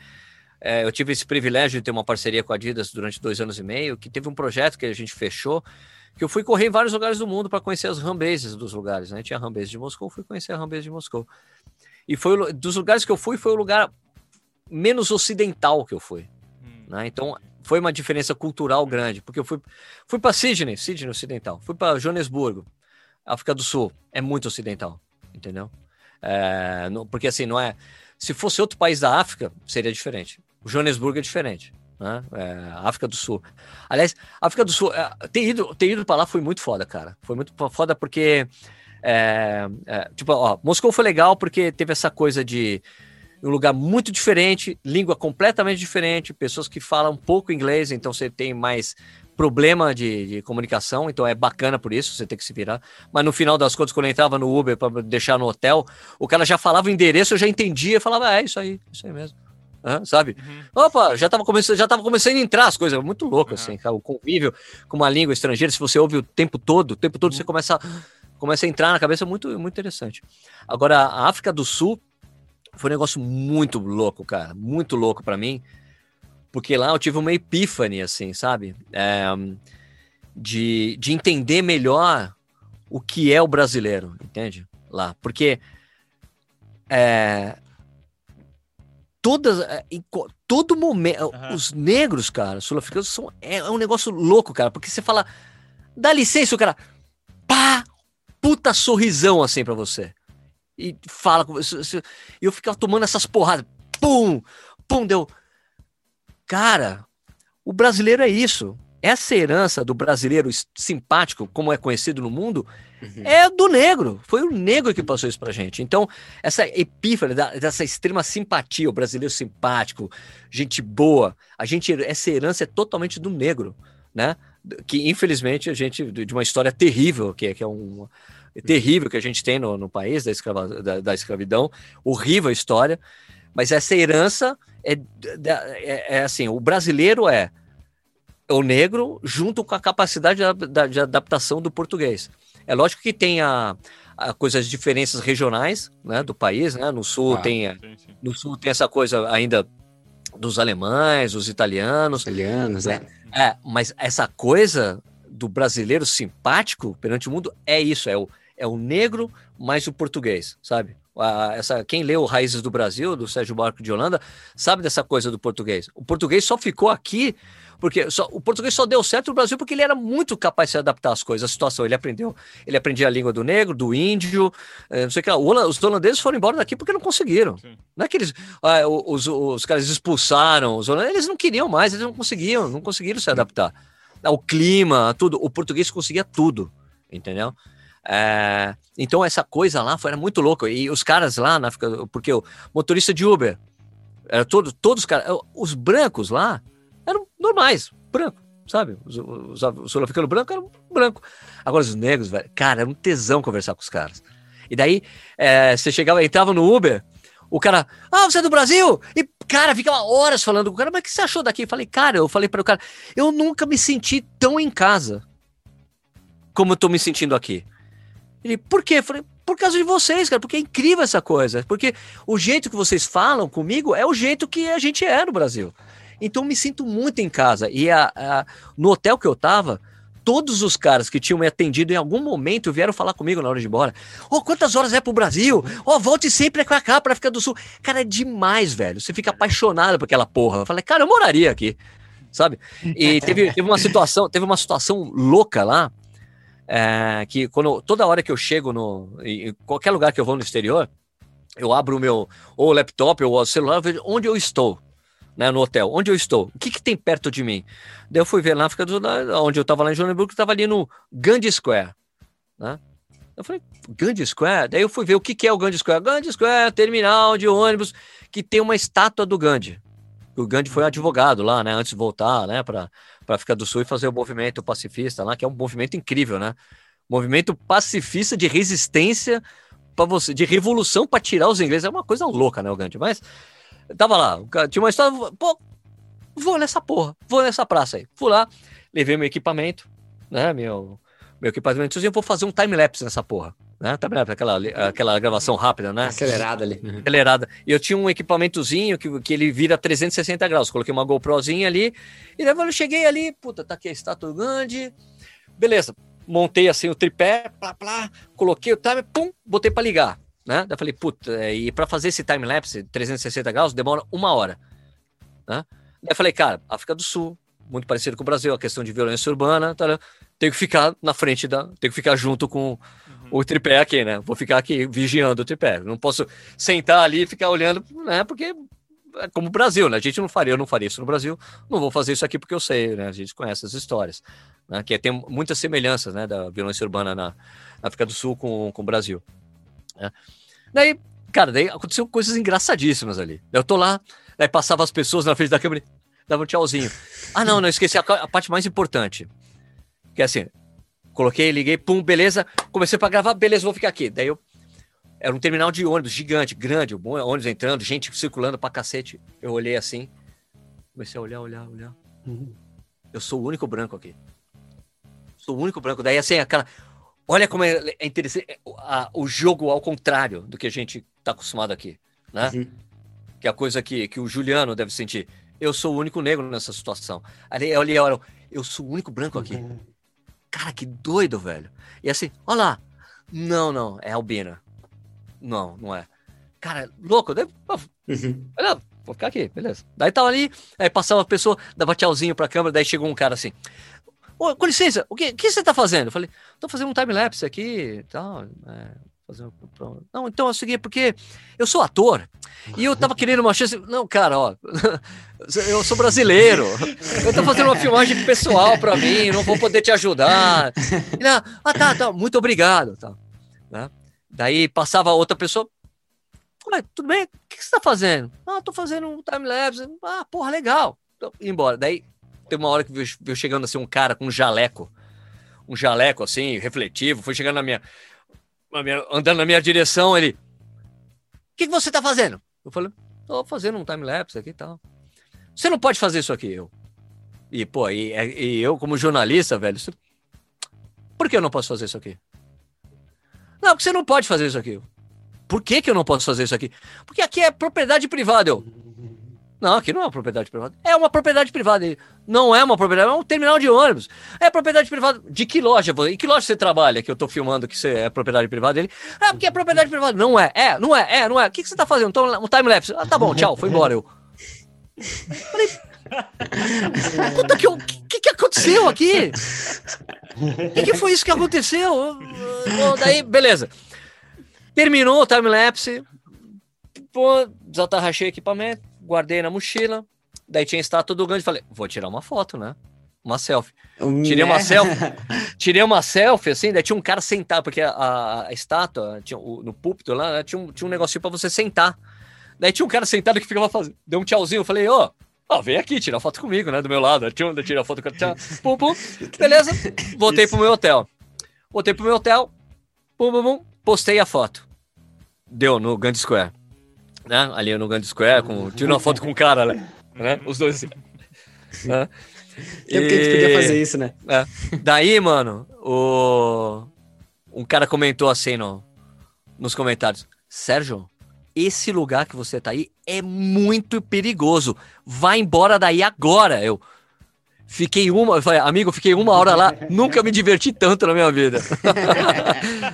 é, eu tive esse privilégio de ter uma parceria com a Adidas durante dois anos e meio, que teve um projeto que a gente fechou, que eu fui correr em vários lugares do mundo para conhecer as rambases dos lugares. Né? Tinha rambase de Moscou, fui conhecer a rambase de Moscou. E foi dos lugares que eu fui, foi o lugar menos ocidental que eu fui. Hum. Né? Então foi uma diferença cultural grande, porque eu fui, fui para Sydney, Sydney ocidental, fui para Joanesburgo, África do Sul, é muito ocidental, entendeu? É, não, porque assim, não é. Se fosse outro país da África, seria diferente. O Joanesburgo é diferente. Né? É, África do Sul. Aliás, África do Sul, é, ter ido, ter ido para lá foi muito foda, cara. Foi muito foda porque. É, é, tipo, ó, Moscou foi legal porque teve essa coisa de um lugar muito diferente, língua completamente diferente, pessoas que falam pouco inglês, então você tem mais problema de, de, comunicação, então é bacana por isso, você tem que se virar. Mas no final das contas, quando eu entrava no Uber para deixar no hotel, o cara já falava o endereço, eu já entendia, falava, é isso aí, isso aí mesmo sabe? Uhum. Opa, já estava começando, já tava começando a entrar as coisas, muito louco, uhum. assim, cara, o convívio com uma língua estrangeira, se você ouve o tempo todo, o tempo todo uhum. você começa, começa a entrar na cabeça, muito, muito interessante. Agora, a África do Sul foi um negócio muito louco, cara, muito louco para mim, porque lá eu tive uma epífane, assim, sabe? É, de, de entender melhor o que é o brasileiro, entende? Lá, porque é, todas, é, em todo momento, uhum. os negros, cara, sul-africanos são é, é, um negócio louco, cara, porque você fala, dá licença, o cara, pá, puta sorrisão assim para você. E fala com você, e eu ficava tomando essas porradas, pum, pum, deu. Cara, o brasileiro é isso essa herança do brasileiro simpático, como é conhecido no mundo, uhum. é do negro. Foi o negro que passou isso pra gente. Então, essa epífane, dessa extrema simpatia, o brasileiro simpático, gente boa, a gente, essa herança é totalmente do negro, né? Que infelizmente a gente, de uma história terrível, que é, que é um. É terrível que a gente tem no, no país da, escrava, da, da escravidão, horrível a história, mas essa herança é, é, é assim: o brasileiro é o negro junto com a capacidade de, de adaptação do português. É lógico que tem a, a coisas diferenças regionais, né, do país, né? No sul ah, tem sim, sim. no sul tem essa coisa ainda dos alemães, os italianos, italianos, né? É, é mas essa coisa do brasileiro simpático perante o mundo é isso, é o, é o negro mais o português, sabe? essa, quem leu Raízes do Brasil, do Sérgio Barco de Holanda, sabe dessa coisa do português. O português só ficou aqui porque só, o português só deu certo no Brasil porque ele era muito capaz de se adaptar às coisas, à situação. Ele aprendeu, ele aprendia a língua do negro, do índio, eh, não sei o que. Os holandeses foram embora daqui porque não conseguiram. Sim. Não é que eles, ah, os, os caras expulsaram os holandeses, eles não queriam mais, eles não conseguiam, não conseguiram se adaptar. Ao clima, tudo. O português conseguia tudo, entendeu? É, então essa coisa lá foi era muito louca. E os caras lá na África, porque o motorista de Uber, era todo, todos os caras, os brancos lá eram normais, branco, sabe? Os, os, os sul-africanos brancos eram branco. Agora os negros, velho, cara, era um tesão conversar com os caras. E daí é, você chegava, entrava no Uber, o cara, ah, você é do Brasil? E, cara, ficava horas falando com o cara, mas o que você achou daqui? Eu falei, cara, eu falei para o cara, eu nunca me senti tão em casa como eu tô me sentindo aqui. Ele, por quê? Eu falei, por causa de vocês, cara, porque é incrível essa coisa. Porque o jeito que vocês falam comigo é o jeito que a gente é no Brasil. Então me sinto muito em casa. E a, a, no hotel que eu tava, todos os caras que tinham me atendido em algum momento vieram falar comigo na hora de ir embora. Ô, oh, quantas horas é pro Brasil? Ó, oh, volte sempre pra cá, pra África do Sul. Cara, é demais, velho. Você fica apaixonado por aquela porra. Eu falei, cara, eu moraria aqui, sabe? E teve, teve uma situação, teve uma situação louca lá, é, que quando toda hora que eu chego no em qualquer lugar que eu vou no exterior, eu abro o meu ou laptop ou o celular, vejo onde eu estou, né, no hotel, onde eu estou, o que, que tem perto de mim. Daí eu fui ver na África do Sul, onde eu estava lá em Joanesburgo, estava ali no Gandhi Square, né? Eu falei, Gandhi Square? Daí eu fui ver o que, que é o Gandhi Square. Gandhi Square, terminal de ônibus, que tem uma estátua do Gandhi. O Gandhi foi advogado lá, né, antes de voltar, né, para para África do Sul e fazer o movimento pacifista lá, que é um movimento incrível, né? Movimento pacifista de resistência para você, de revolução para tirar os ingleses. É uma coisa louca, né, o Gandhi? Mas tava lá, tinha uma história, pô, vou nessa porra, vou nessa praça aí. Fui lá, levei meu equipamento, né, meu, meu equipamento, eu vou fazer um time-lapse nessa porra né? Tá aquela, aquela gravação rápida, né? Acelerada ali. Acelerada. E eu tinha um equipamentozinho que, que ele vira 360 graus. Coloquei uma GoProzinha ali. E daí eu cheguei ali, puta, tá aqui a estátua grande. Beleza. Montei assim o tripé, plá, plá, coloquei o timer, pum, botei para ligar. Né? Daí eu falei, puta, é, e para fazer esse time-lapse 360 graus demora uma hora. Né? Daí eu falei, cara, África do Sul, muito parecido com o Brasil, a questão de violência urbana, tá, tem que ficar na frente da. Tem que ficar junto com o tripé aqui, né? Vou ficar aqui vigiando o tripé. Não posso sentar ali e ficar olhando, né? Porque é como o Brasil, né? A gente não faria, eu não faria isso no Brasil, não vou fazer isso aqui porque eu sei, né? A gente conhece as histórias, né? Que tem muitas semelhanças, né? Da violência urbana na, África do Sul com, com o Brasil. Né? Daí, cara, daí aconteceu coisas engraçadíssimas ali. Eu tô lá, daí passava as pessoas na frente da câmera, dava um tchauzinho. Ah, não, não, esqueci a, a parte mais importante. Que é assim, Coloquei, liguei, pum, beleza. Comecei para gravar, beleza, vou ficar aqui. Daí eu. Era um terminal de ônibus gigante, grande, ônibus entrando, gente circulando pra cacete. Eu olhei assim. Comecei a olhar, olhar, olhar. Uhum. Eu sou o único branco aqui. Sou o único branco. Daí assim, aquela. Olha como é, é interessante é, a, o jogo ao contrário do que a gente tá acostumado aqui, né? Uhum. Que é a coisa que, que o Juliano deve sentir. Eu sou o único negro nessa situação. Ali eu olhei, eu, eu sou o único branco aqui. Uhum. Cara, que doido, velho. E assim, olha lá. Não, não, é albina. Não, não é. Cara, louco. Daí, uhum. olha, vou ficar aqui, beleza. Daí tava ali, aí passava a pessoa, dava tchauzinho pra câmera, daí chegou um cara assim. Ô, com licença, o que, o que você tá fazendo? Eu falei, tô fazendo um time-lapse aqui e tal. É, fazer Não, então é o seguinte, porque eu sou ator e eu tava querendo uma chance. Não, cara, ó, eu sou brasileiro. Eu tô fazendo uma filmagem pessoal para mim, não vou poder te ajudar. Não, ah, tá, tá, muito obrigado. Tá. Né? Daí passava outra pessoa. Ué, tudo bem? O que você tá fazendo? Ah, tô fazendo um time-lapse. Ah, porra, legal. Então, embora. Daí tem uma hora que veio chegando assim um cara com um jaleco. Um jaleco assim, refletivo, foi chegando na minha andando na minha direção, ele. O que, que você tá fazendo? Eu falei, tô fazendo um time-lapse aqui e tal. Você não pode fazer isso aqui, eu. E, pô, e, e eu, como jornalista, velho, por que eu não posso fazer isso aqui? Não, porque você não pode fazer isso aqui. Por que, que eu não posso fazer isso aqui? Porque aqui é propriedade privada. Eu, não, aqui não é uma propriedade privada. É uma propriedade privada. Não é uma propriedade, é um terminal de ônibus. É propriedade privada. De que loja? Em que loja você trabalha que eu tô filmando que você é propriedade privada dele? Ah, porque é propriedade privada. Não é, é, não é, é, não é. O que, que você tá fazendo? Então, um time-lapse. Ah, tá bom, tchau, foi embora. Eu. Falei. Puta que, que, que aconteceu aqui? O que, que foi isso que aconteceu? Daí, beleza. Terminou o time-lapse. Pô, desatarrachei equipamento guardei na mochila. Daí tinha a estátua do Gandhi. Falei, vou tirar uma foto, né? Uma selfie. Tirei uma selfie. Tirei uma selfie, assim, daí tinha um cara sentado, porque a, a estátua, tinha, o, no púlpito lá, né, tinha, um, tinha um negocinho pra você sentar. Daí tinha um cara sentado que ficava fazendo. Deu um tchauzinho. Eu falei, ó, oh, oh, vem aqui, tirar foto comigo, né? Do meu lado. Tinha um, tirar foto com tchau, pum, pum. Beleza. Voltei pro meu hotel. Voltei pro meu hotel. Pum, pum, pum. Postei a foto. Deu no Gandhi Square né? Ali no Gandhi Square, com, tirando uma foto com o cara, né? né? Os dois assim. Né? E... que a gente podia fazer isso, né? É. Daí, mano, o... um cara comentou assim no... nos comentários: Sérgio, esse lugar que você tá aí é muito perigoso. Vai embora daí agora. Eu fiquei uma, eu falei, amigo, fiquei uma hora lá, nunca me diverti tanto na minha vida.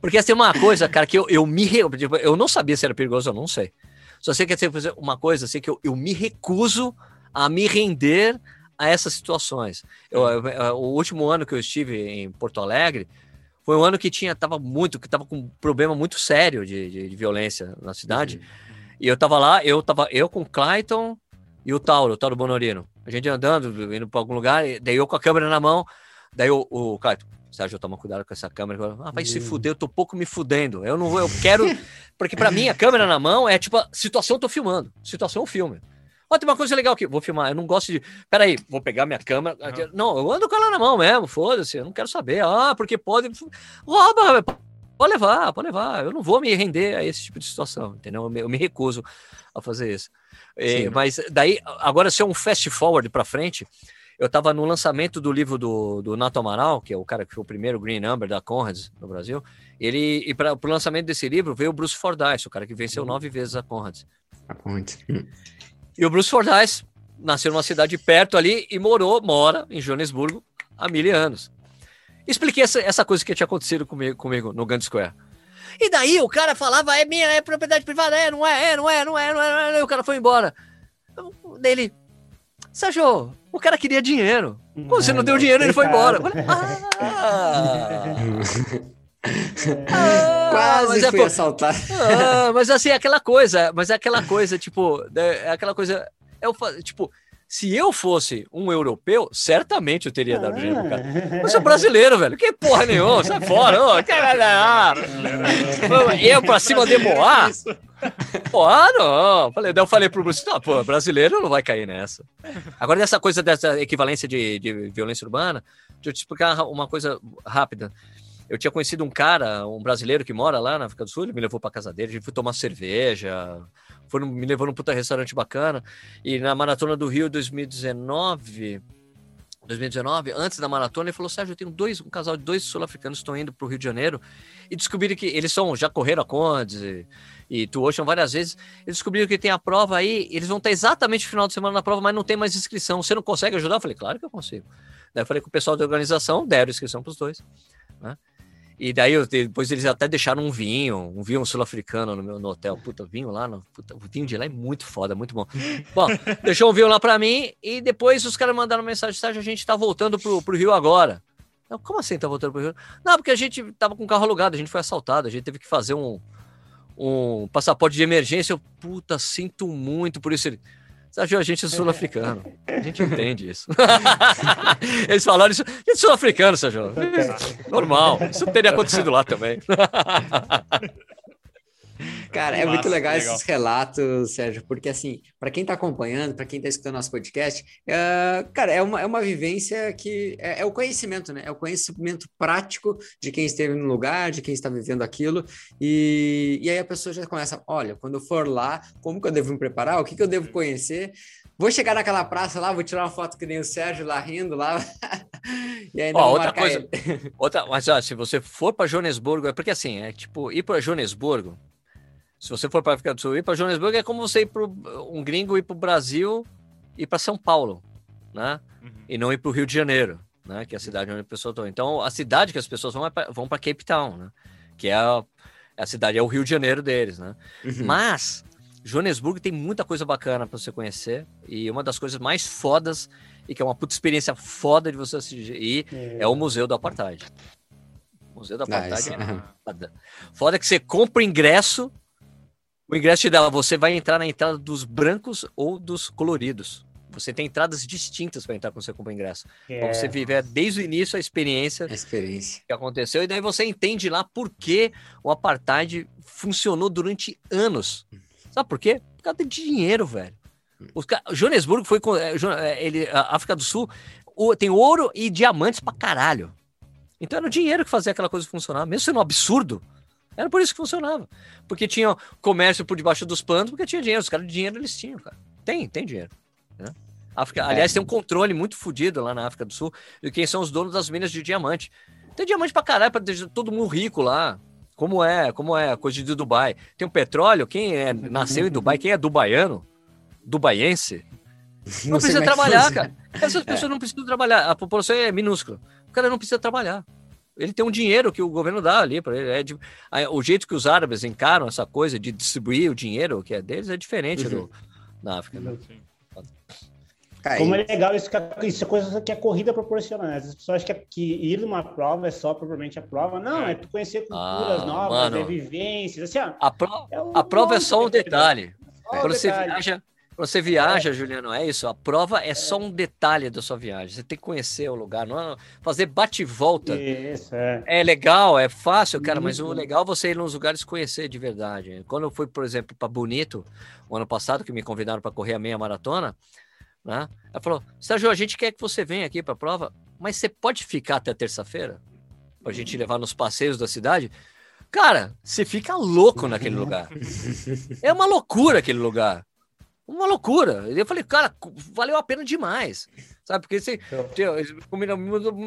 Porque assim, uma coisa, cara, que eu, eu me. Tipo, eu não sabia se era perigoso, eu não sei. Só sei que é uma coisa assim que eu, eu me recuso a me render a essas situações. Eu, eu, o último ano que eu estive em Porto Alegre foi um ano que tinha tava muito que tava com um problema muito sério de, de, de violência na cidade. Uhum. E eu tava lá, eu tava eu com o Clayton e o Tauro, o Tauro Bonorino. A gente andando, indo para algum lugar, daí eu com a câmera na mão, daí o, o Clayton, Sérgio, toma cuidado com essa câmera. Ah, vai se fuder, eu tô pouco me fudendo. Eu não vou, eu quero. Porque para mim, a câmera na mão é tipo, situação eu tô filmando. Situação filme. Ó, tem uma coisa legal aqui, vou filmar. Eu não gosto de. Peraí, vou pegar minha câmera. Uhum. Não, eu ando com ela na mão mesmo, foda-se, eu não quero saber. Ah, porque pode. Rouba, pode levar, pode levar. Eu não vou me render a esse tipo de situação, entendeu? Eu me, eu me recuso a fazer isso. É, mas daí, agora, se é um fast forward para frente, eu estava no lançamento do livro do, do Nato Amaral, que é o cara que foi o primeiro Green Number da Conrads no Brasil. Ele, e para o lançamento desse livro veio o Bruce Fordyce, o cara que venceu uhum. nove vezes a Conrads. A Conrads. E o Bruce Fordyce nasceu numa cidade perto ali e morou, mora em Joanesburgo há mil anos. Expliquei essa, essa coisa que tinha acontecido comigo, comigo no Gandhi Square. E daí o cara falava, é minha, é propriedade privada, é, não é, é, não é, não é, não é, não é. E o cara foi embora. Daí ele, Sérgio, o cara queria dinheiro. Quando você não deu dinheiro, ele foi embora. ah, ah, Quase é, fui assaltado. Ah, mas assim, é aquela coisa, mas é aquela coisa, tipo, é, é aquela coisa. É o, tipo, se eu fosse um europeu, certamente eu teria dado dinheiro pro cara. Ah. Eu sou brasileiro, velho. Que porra nenhuma, sai fora. Ô, eu pra cima de Moá? Pô, ah, não. Falei, daí eu falei pro Bruce, não, pô, brasileiro não vai cair nessa. Agora, dessa coisa dessa equivalência de, de violência urbana, deixa eu te explicar uma coisa rápida. Eu tinha conhecido um cara, um brasileiro que mora lá na África do Sul, ele me levou pra casa dele, a gente foi tomar cerveja, foi, me levou num puta restaurante bacana. E na Maratona do Rio 2019, 2019, antes da maratona, ele falou: Sérgio, eu tenho dois, um casal de dois sul-africanos estão indo para o Rio de Janeiro e descobriram que eles são, já correram a Condes e, e Tuocean várias vezes. Eles descobriram que tem a prova aí, eles vão estar exatamente no final de semana na prova, mas não tem mais inscrição. Você não consegue ajudar? Eu falei: Claro que eu consigo. Daí eu falei com o pessoal da organização, deram inscrição para os dois. Né? E daí depois eles até deixaram um vinho, um vinho sul-africano no meu no hotel. Puta, vinho lá, no, puta, o vinho de lá é muito foda, muito bom. Bom, deixou um vinho lá para mim e depois os caras mandaram mensagem, Sérgio, a gente tá voltando pro, pro Rio agora. Eu, como assim tá voltando pro Rio? Não, porque a gente tava com o carro alugado, a gente foi assaltado, a gente teve que fazer um, um passaporte de emergência. Eu, puta, sinto muito por isso. Ele, Sérgio, a gente é sul-africano. A gente entende isso. Eles falaram isso. A gente é sul-africano, Sérgio. Normal. Isso teria acontecido lá também. Cara, é muito legal, legal, esses relatos, Sérgio, porque assim, para quem está acompanhando, para quem está escutando nosso podcast, é, cara, é uma, é uma vivência que é, é, o conhecimento, né? É o conhecimento prático de quem esteve no lugar, de quem está vivendo aquilo, e, e aí a pessoa já começa, olha, quando eu for lá, como que eu devo me preparar, o que, que eu devo conhecer, Vou chegar naquela praça lá, vou tirar uma foto que nem o Sérgio lá rindo lá. e ainda ó, outra coisa, outra, mas ó, se você for para Joanesburgo, é porque assim, é tipo, ir para Joanesburgo, se você for para África do Sul, ir para Joanesburgo é como você ir para um gringo ir para o Brasil e para São Paulo, né? Uhum. E não ir para o Rio de Janeiro, né? Que é a cidade onde a pessoa está. Então, a cidade que as pessoas vão é pra, vão para Cape Town, né? Que é a, a, cidade, é o Rio de Janeiro deles, né? Uhum. Mas Joanesburgo tem muita coisa bacana para você conhecer e uma das coisas mais fodas e que é uma puta experiência foda de você assistir é, é o Museu do Apartheid. O Museu do Apartheid nice. é foda. Foda que você compra ingresso, o ingresso te dá, você vai entrar na entrada dos brancos ou dos coloridos. Você tem entradas distintas para entrar quando você compra ingresso. É. Para você viver desde o início a experiência, a experiência que aconteceu. E daí você entende lá por que o apartheid funcionou durante anos. Sabe por quê? Por causa de dinheiro, velho. Os, Joanesburgo foi. É, é, ele, a África do Sul tem ouro e diamantes pra caralho. Então era o dinheiro que fazia aquela coisa funcionar, mesmo sendo um absurdo. Era por isso que funcionava. Porque tinha comércio por debaixo dos panos, porque tinha dinheiro. Os caras de dinheiro eles tinham, cara. Tem, tem dinheiro. Né? África, é. Aliás, tem um controle muito fodido lá na África do Sul de quem são os donos das minas de diamante. Tem diamante pra caralho, pra todo mundo rico lá. Como é, como é a coisa de Dubai. Tem o petróleo, quem é, nasceu em Dubai, quem é dubaiano, dubaiense, não, não precisa é trabalhar, cara. Essas pessoas é. não precisam trabalhar. A população é minúscula. O cara não precisa trabalhar. Ele tem um dinheiro que o governo dá ali para ele. É de, a, o jeito que os árabes encaram essa coisa de distribuir o dinheiro que é deles é diferente uhum. do, na África. Né? Como é legal isso, que, isso é coisa que a corrida proporciona, né? As pessoas acham que, que ir numa prova é só propriamente a prova. Não, é tu conhecer culturas ah, novas, mano, é vivências. Assim, ó, a, pro, é um a prova é só um detalhe. É. Quando você viaja, você viaja, é. Juliano, é isso. A prova é, é, só um detalhe da sua viagem. Você tem que conhecer o lugar, não é fazer bate volta. Isso, é. é legal, é fácil, cara, mas o legal é você ir nos lugares conhecer de verdade. Quando eu fui, por exemplo, para Bonito, o ano passado, que me convidaram para correr a meia maratona, né? Ela falou: Sérgio, a gente quer que você venha aqui para a prova, mas você pode ficar até terça-feira? Para a gente levar nos passeios da cidade? Cara, você fica louco naquele lugar. É uma loucura aquele lugar. Uma loucura. Eu falei, cara, valeu a pena demais. Sabe? Porque você, eles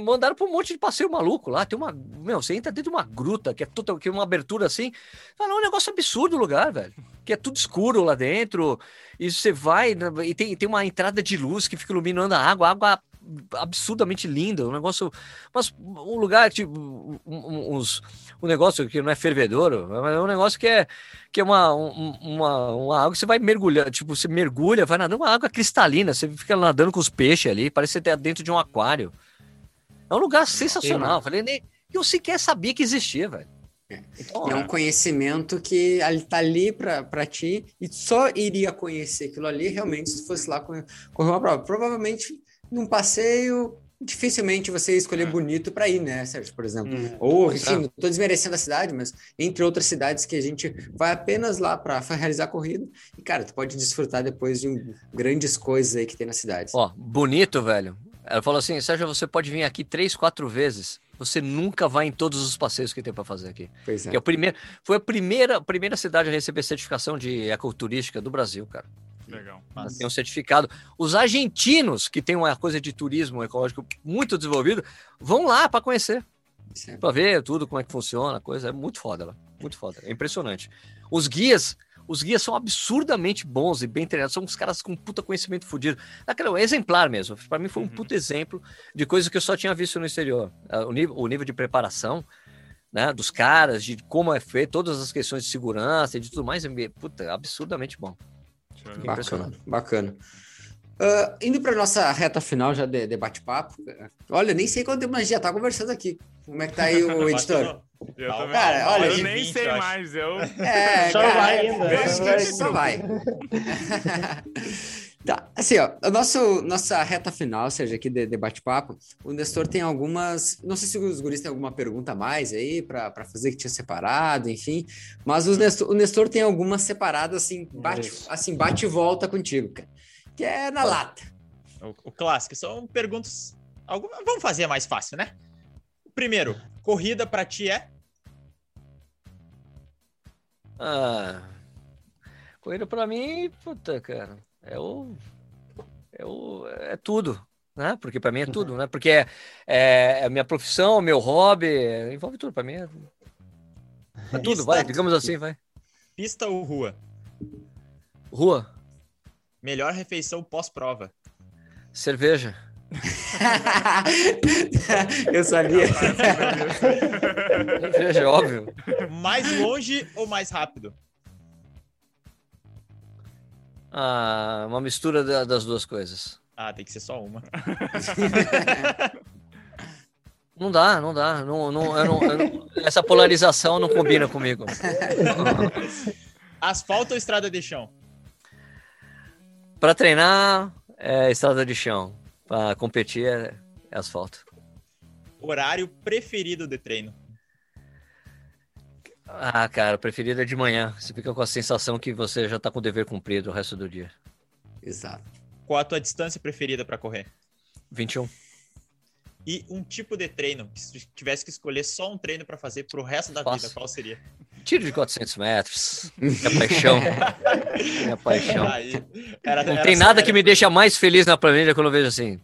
mandaram para um monte de passeio maluco lá. Tem uma. Meu, você entra dentro de uma gruta, que é, toda, que é uma abertura assim. Fala, é um negócio absurdo o lugar, velho. Que é tudo escuro lá dentro. E você vai. Né, e tem, tem uma entrada de luz que fica iluminando a água. A água absurdamente linda, um negócio, mas um lugar tipo uns, um negócio que não é fervedouro, mas é um negócio que é que é uma, uma, uma água que você vai mergulhar, tipo, você mergulha, vai nadando, uma água cristalina, você fica nadando com os peixes ali, parece que você tá dentro de um aquário. É um lugar sensacional. Sim, Falei, nem eu sequer sabia que existia, velho. É. Então, é um conhecimento que está ali para ti e só iria conhecer aquilo ali realmente se fosse lá correr uma prova. Provavelmente num passeio, dificilmente você escolher é. bonito para ir, né, Sérgio, por exemplo. Hum, Ou, enfim, não estou desmerecendo a cidade, mas entre outras cidades que a gente vai apenas lá para realizar a corrida. E, cara, tu pode desfrutar depois de um, grandes coisas aí que tem na cidade. Ó, bonito, velho. Ela falou assim, Sérgio, você pode vir aqui três, quatro vezes. Você nunca vai em todos os passeios que tem para fazer aqui. Pois é. é o primeiro, foi a primeira, primeira cidade a receber certificação de ecoturística do Brasil, cara. Legal. Mas... Tem um certificado. Os argentinos, que tem uma coisa de turismo ecológico muito desenvolvido, vão lá para conhecer. Para ver tudo, como é que funciona, a coisa. É muito foda lá. Muito foda. É impressionante. Os guias. Os guias são absurdamente bons e bem treinados. São uns caras com puta conhecimento fodido. Aquele exemplar mesmo. Para mim foi um uhum. puta exemplo de coisa que eu só tinha visto no exterior. Ah, o nível, o nível de preparação né, dos caras, de como é feito, todas as questões de segurança e de tudo mais, é puta, absurdamente bom. Bacana, bacana. Uh, indo para nossa reta final já de, de bate-papo. Olha, nem sei quanto tempo a gente já tá conversando aqui. Como é que tá aí o editor? Eu cara, olha, eu nem 20, sei eu mais. Eu... É, só cara, vai ainda. Só vai. Tá, assim, ó, a nosso, nossa reta final, seja, aqui de, de bate-papo, o Nestor tem algumas. Não sei se os guris têm alguma pergunta a mais aí para fazer que tinha separado, enfim. Mas o Nestor, o Nestor tem algumas separadas, assim, bate, assim, bate e volta contigo, cara. Que é na lata. O, o clássico, são perguntas. Alguma, vamos fazer mais fácil, né? Primeiro, corrida para ti é? Ah. Corrida para mim, puta, cara. É o. eu, é tudo, né? Porque para mim é tudo, né? Porque é, é, é a minha profissão, meu hobby, envolve tudo para mim. É, é tudo, Pista, vai, digamos assim, vai. Pista ou rua? Rua. Melhor refeição pós-prova. Cerveja. Eu sabia. Cerveja, óbvio. Mais longe ou mais rápido? Ah, uma mistura das duas coisas. Ah, tem que ser só uma. Não dá, não dá. Não, não, eu não, eu não, essa polarização não combina comigo. Asfalto ou estrada de chão? Para treinar, é estrada de chão. Para competir, é, é asfalto. Horário preferido de treino? Ah, cara, preferido é de manhã. Você fica com a sensação que você já tá com o dever cumprido o resto do dia. Exato. Qual a tua distância preferida para correr? 21. E um tipo de treino, se tivesse que escolher só um treino para fazer pro resto da Fácil. vida, qual seria? Tiro de 400 metros. Minha paixão. Minha paixão. Aí, era, Não era tem nada que me deixa mais feliz na planilha quando eu vejo assim.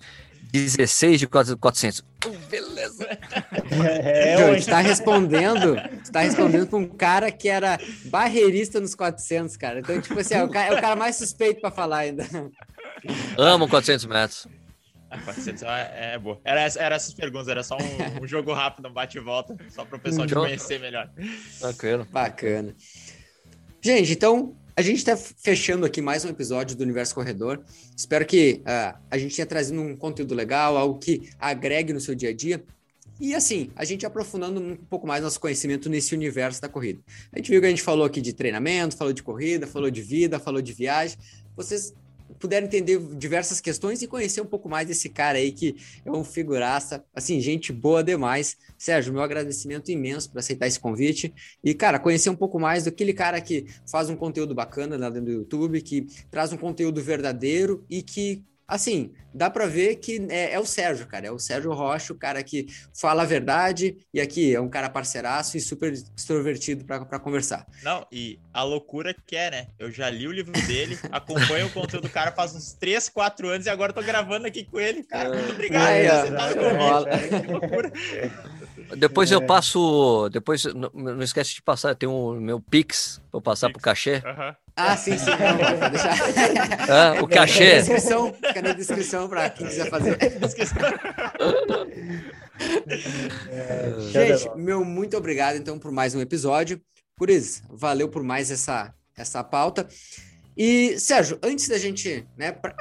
16 de 400. beleza. É, é está respondendo, está respondendo para um cara que era barreirista nos 400, cara. Então, tipo assim, é o cara, é o cara mais suspeito para falar ainda. Amo 400 metros. Ah, 400 é, é boa. Era, era essas perguntas, era só um, um jogo rápido, um bate e volta, só para o pessoal um te conhecer melhor. Bacana. Bacana. Gente, então a gente está fechando aqui mais um episódio do Universo Corredor. Espero que uh, a gente tenha trazido um conteúdo legal, algo que agregue no seu dia a dia. E assim, a gente aprofundando um pouco mais nosso conhecimento nesse universo da corrida. A gente viu que a gente falou aqui de treinamento, falou de corrida, falou de vida, falou de viagem. Vocês puderam entender diversas questões e conhecer um pouco mais desse cara aí que é um figuraça, assim, gente boa demais. Sérgio, meu agradecimento imenso por aceitar esse convite e, cara, conhecer um pouco mais daquele cara que faz um conteúdo bacana lá dentro do YouTube, que traz um conteúdo verdadeiro e que assim, dá para ver que é, é, o Sérgio, cara. É o Sérgio Rocha, o cara que fala a verdade e aqui é um cara parceiraço e super extrovertido para conversar. Não, e a loucura que é, né? Eu já li o livro dele, acompanho o conteúdo do cara faz uns 3, 4 anos e agora tô gravando aqui com ele. Cara, muito obrigado por aceitar o convite. Que loucura. Depois é. eu passo. Depois, não, não, esquece de passar, tem o um, meu Pix para passar Pix. pro cachê. Uhum. Ah, sim, sim. Não, vou deixar. Ah, o cachê. Fica na descrição, fica na descrição para quem quiser fazer. é, Gente, meu muito obrigado então por mais um episódio. Por isso, valeu por mais essa, essa pauta. E, Sérgio, antes da gente, né, pra,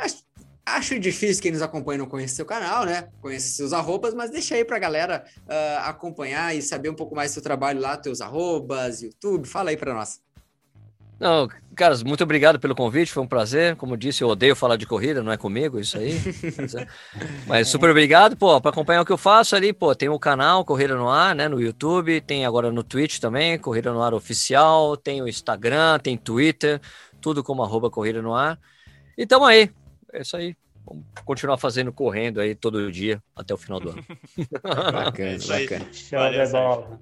Acho difícil quem nos acompanha não conhecer seu canal, né? Conhecer seus arrobas, mas deixa aí pra galera uh, acompanhar e saber um pouco mais do seu trabalho lá, teus arrobas, YouTube. Fala aí pra nós. Não, caras, muito obrigado pelo convite, foi um prazer. Como disse, eu odeio falar de corrida, não é comigo isso aí. mas super obrigado, pô, para acompanhar o que eu faço ali, pô, tem o canal Corrida no Ar, né, no YouTube, tem agora no Twitch também, Corrida no Ar Oficial, tem o Instagram, tem Twitter, tudo como arroba Corrida no Ar. E tamo aí, é isso aí. Vamos continuar fazendo correndo aí todo dia até o final do ano. bacana, é bacana. Show de bola.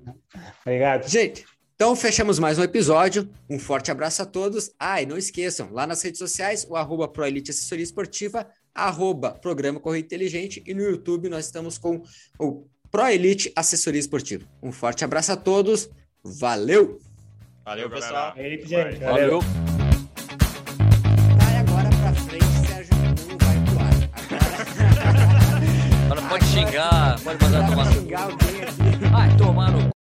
Obrigado. Gente, então fechamos mais um episódio. Um forte abraço a todos. Ah, e não esqueçam, lá nas redes sociais, o arroba ProElite Assessoria Esportiva, arroba Programa Corrida Inteligente e no YouTube nós estamos com o ProElite Assessoria Esportiva. Um forte abraço a todos. Valeu! Valeu, pessoal. Valeu. Valeu. frente, Pode xingar, pode mandar tomar no. Vai tomar no.